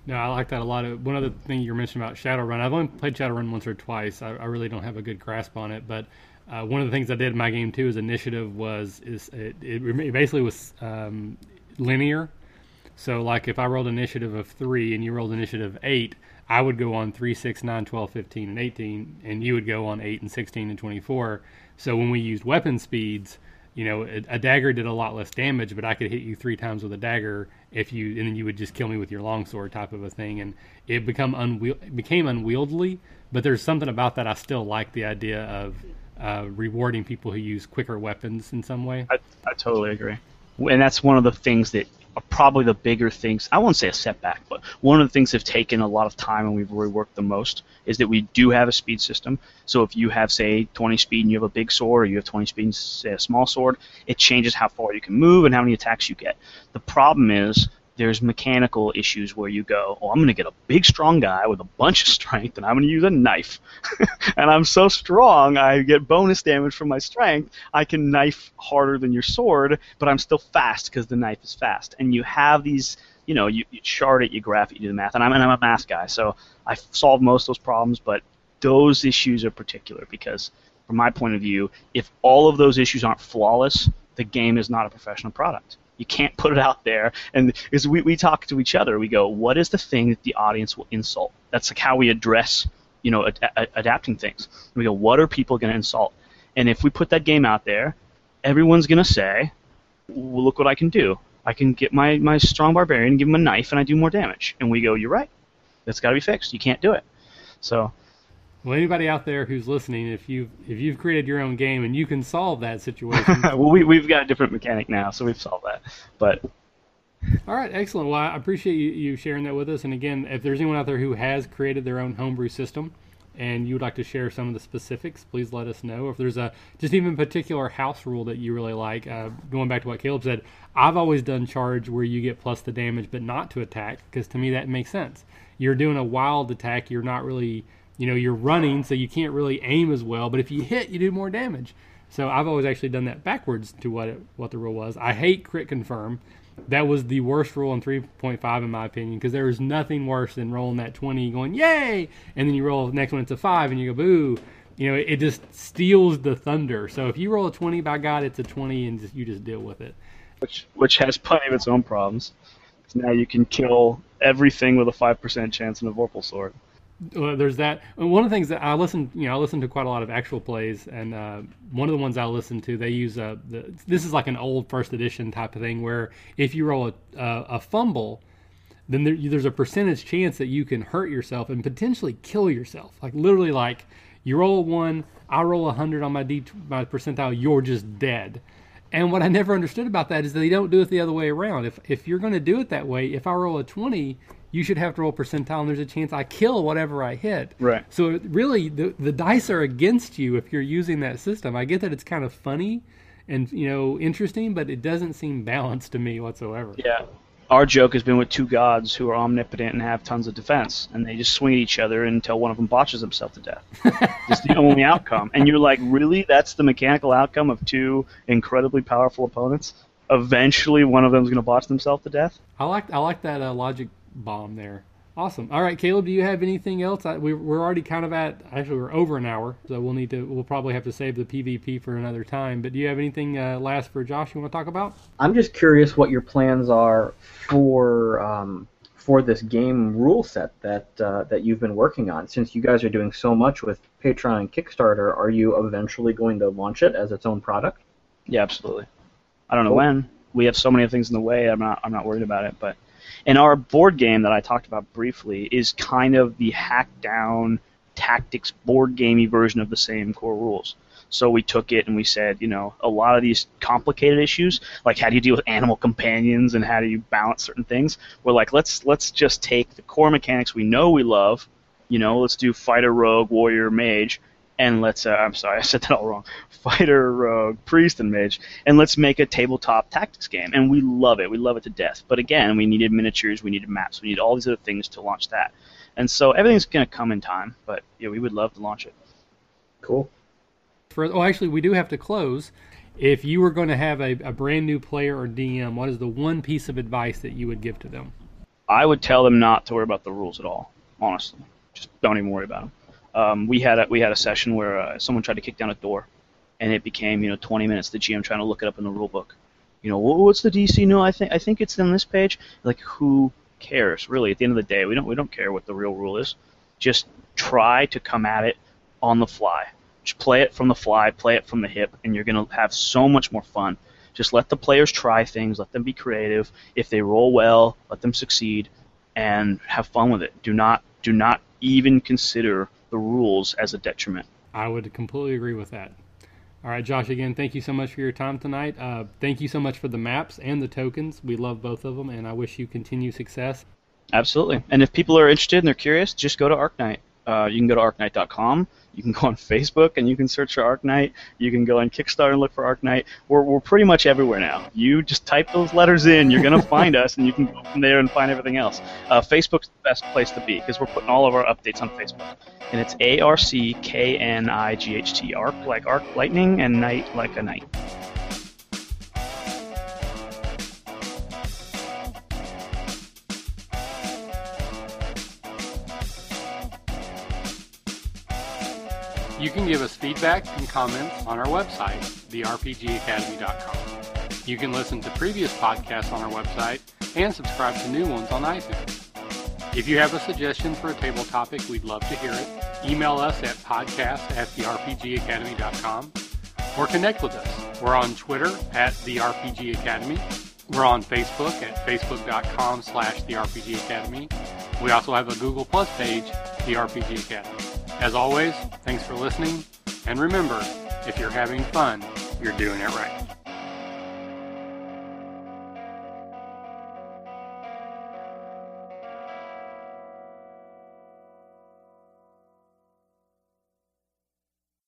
No, I like that a lot. Of, one other thing you're mentioning about Shadowrun, I've only played Shadowrun once or twice. I, I really don't have a good grasp on it, but uh, one of the things I did in my game too is initiative was is it, it basically was um, linear. So like if I rolled initiative of three and you rolled initiative eight, I would go on three, six, nine, 12, 15, and 18, and you would go on eight and 16 and 24. So when we used weapon speeds, you know, a, a dagger did a lot less damage, but I could hit you three times with a dagger if you, and then you would just kill me with your longsword type of a thing, and it become unwiel- became unwieldy. But there's something about that I still like the idea of uh, rewarding people who use quicker weapons in some way. I, I totally agree. And that's one of the things that probably the bigger things. I won't say a setback, but one of the things that have taken a lot of time and we've reworked the most is that we do have a speed system. So if you have, say, 20 speed and you have a big sword, or you have 20 speed and say a small sword, it changes how far you can move and how many attacks you get. The problem is there's mechanical issues where you go, oh, I'm going to get a big, strong guy with a bunch of strength, and I'm going to use a knife. [laughs] and I'm so strong, I get bonus damage from my strength. I can knife harder than your sword, but I'm still fast because the knife is fast. And you have these, you know, you, you chart it, you graph it, you do the math. And I'm, and I'm a math guy, so I've solved most of those problems, but those issues are particular because, from my point of view, if all of those issues aren't flawless, the game is not a professional product. You can't put it out there. And as we, we talk to each other, we go, what is the thing that the audience will insult? That's like how we address, you know, ad- ad- adapting things. We go, what are people going to insult? And if we put that game out there, everyone's going to say, well, look what I can do. I can get my, my strong barbarian give him a knife, and I do more damage. And we go, you're right. That's got to be fixed. You can't do it. So Well, anybody out there who's listening, if you if you've created your own game and you can solve that situation, [laughs] well, we, we've got a different mechanic now, so we've solved that. But All right, excellent. Well, I appreciate you, you sharing that with us. And again, if there's anyone out there who has created their own homebrew system and you would like to share some of the specifics, please let us know. If there's a just even particular house rule that you really like, uh, going back to what Caleb said, I've always done charge where you get plus the damage but not to attack because to me that makes sense. You're doing a wild attack, you're not really, you know, you're running, so you can't really aim as well. But if you hit, you do more damage. So I've always actually done that backwards to what it, what the rule was. I hate crit confirm. That was the worst rule in 3.5 in my opinion because there is nothing worse than rolling that 20 going yay and then you roll the next one it's a 5 and you go boo. You know, it just steals the thunder. So if you roll a 20 by god it's a 20 and just, you just deal with it. which which has plenty of its own problems. now you can kill everything with a five percent chance in a Vorpal sword. There's that. One of the things that I listen, you know, I listen to quite a lot of actual plays, and uh, one of the ones I listen to, they use a. The, this is like an old first edition type of thing where if you roll a, a, a fumble, then there, there's a percentage chance that you can hurt yourself and potentially kill yourself. Like literally, like you roll a one, I roll a hundred on my D my percentile, you're just dead. And what I never understood about that is they don't do it the other way around. If if you're going to do it that way, if I roll a twenty, you should have to roll percentile, and there's a chance I kill whatever I hit. Right. So really, the the dice are against you if you're using that system. I get that it's kind of funny and you know interesting, but it doesn't seem balanced to me whatsoever. Yeah. Our joke has been with two gods who are omnipotent and have tons of defense, and they just swing at each other until one of them botches himself to death. [laughs] It's the only outcome. And you're like, really? That's the mechanical outcome of two incredibly powerful opponents? Eventually, one of them's going to botch themselves to death? I like I like that uh, logic bomb there. Awesome. All right, Caleb, do you have anything else? I, we, we're already kind of at actually we're over an hour, so we'll need to we'll probably have to save the PvP for another time. But do you have anything uh, last for Josh you want to talk about? I'm just curious what your plans are for um, for this game rule set that uh, that you've been working on. Since you guys are doing so much with Patreon and Kickstarter, are you eventually going to launch it as its own product? Yeah, absolutely. I don't know Cool. when. We have so many things in the way. I'm not. I'm not worried about it. But and our board game that I talked about briefly is kind of the hack down tactics board gamey version of the same core rules. So we took it and we said, you know, a lot of these complicated issues, like how do you deal with animal companions and how do you balance certain things, we're like, let's let's just take the core mechanics we know we love, you know, let's do fighter, rogue, warrior, mage, and let's uh, I'm sorry, [laughs] I said that all wrong. Fighter, rogue, priest, and mage, and let's make a tabletop tactics game. And we love it. We love it to death. But again, we needed miniatures, we needed maps, we needed all these other things to launch that. And so everything's going to come in time, but yeah, we would love to launch it. Cool. For, oh, actually, we do have to close. If you were going to have a, a brand new player or DM, what is the one piece of advice that you would give to them? I would tell them not to worry about the rules at all. Honestly, just don't even worry about them. Um, we had a, we had a session where uh, someone tried to kick down a door, and it became you know 20 minutes. The GM trying to look it up in the rule book. You know, what's the DC? No, I think I think it's in this page. Like, who cares really? At the end of the day, we don't we don't care what the real rule is. Just try to come at it on the fly. Just play it from the fly, play it from the hip, and you're gonna have so much more fun. Just let the players try things, let them be creative. If they roll well, let them succeed, and have fun with it. Do not do not even consider the rules as a detriment. I would completely agree with that. All right, Josh, again, thank you so much for your time tonight. Uh, thank you so much for the maps and the tokens. We love both of them, and I wish you continued success. Absolutely. And if people are interested and they're curious, just go to ArcKnight. Uh, you can go to arcknight.com. You can go on Facebook and you can search for ArcKnight. You can go on Kickstarter and look for ArcKnight. We're, we're pretty much everywhere now. You just type those letters in, you're going [laughs] to find us, and you can go from there and find everything else. Uh, Facebook's the best place to be because we're putting all of our updates on Facebook. And it's A R C K N I G H T. Arc like arc lightning and knight like a knight. You can give us feedback and comments on our website, therpgacademy.com. You can listen to previous podcasts on our website and subscribe to new ones on iTunes. If you have a suggestion for a table topic, we'd love to hear it. Email us at podcast at therpgacademy.com or connect with us. We're on Twitter at the RPG Academy. We're on Facebook at facebook.com slash the RPG Academy. We also have a Google Plus page, the RPG Academy. As always, thanks for listening, and remember, if you're having fun, you're doing it right.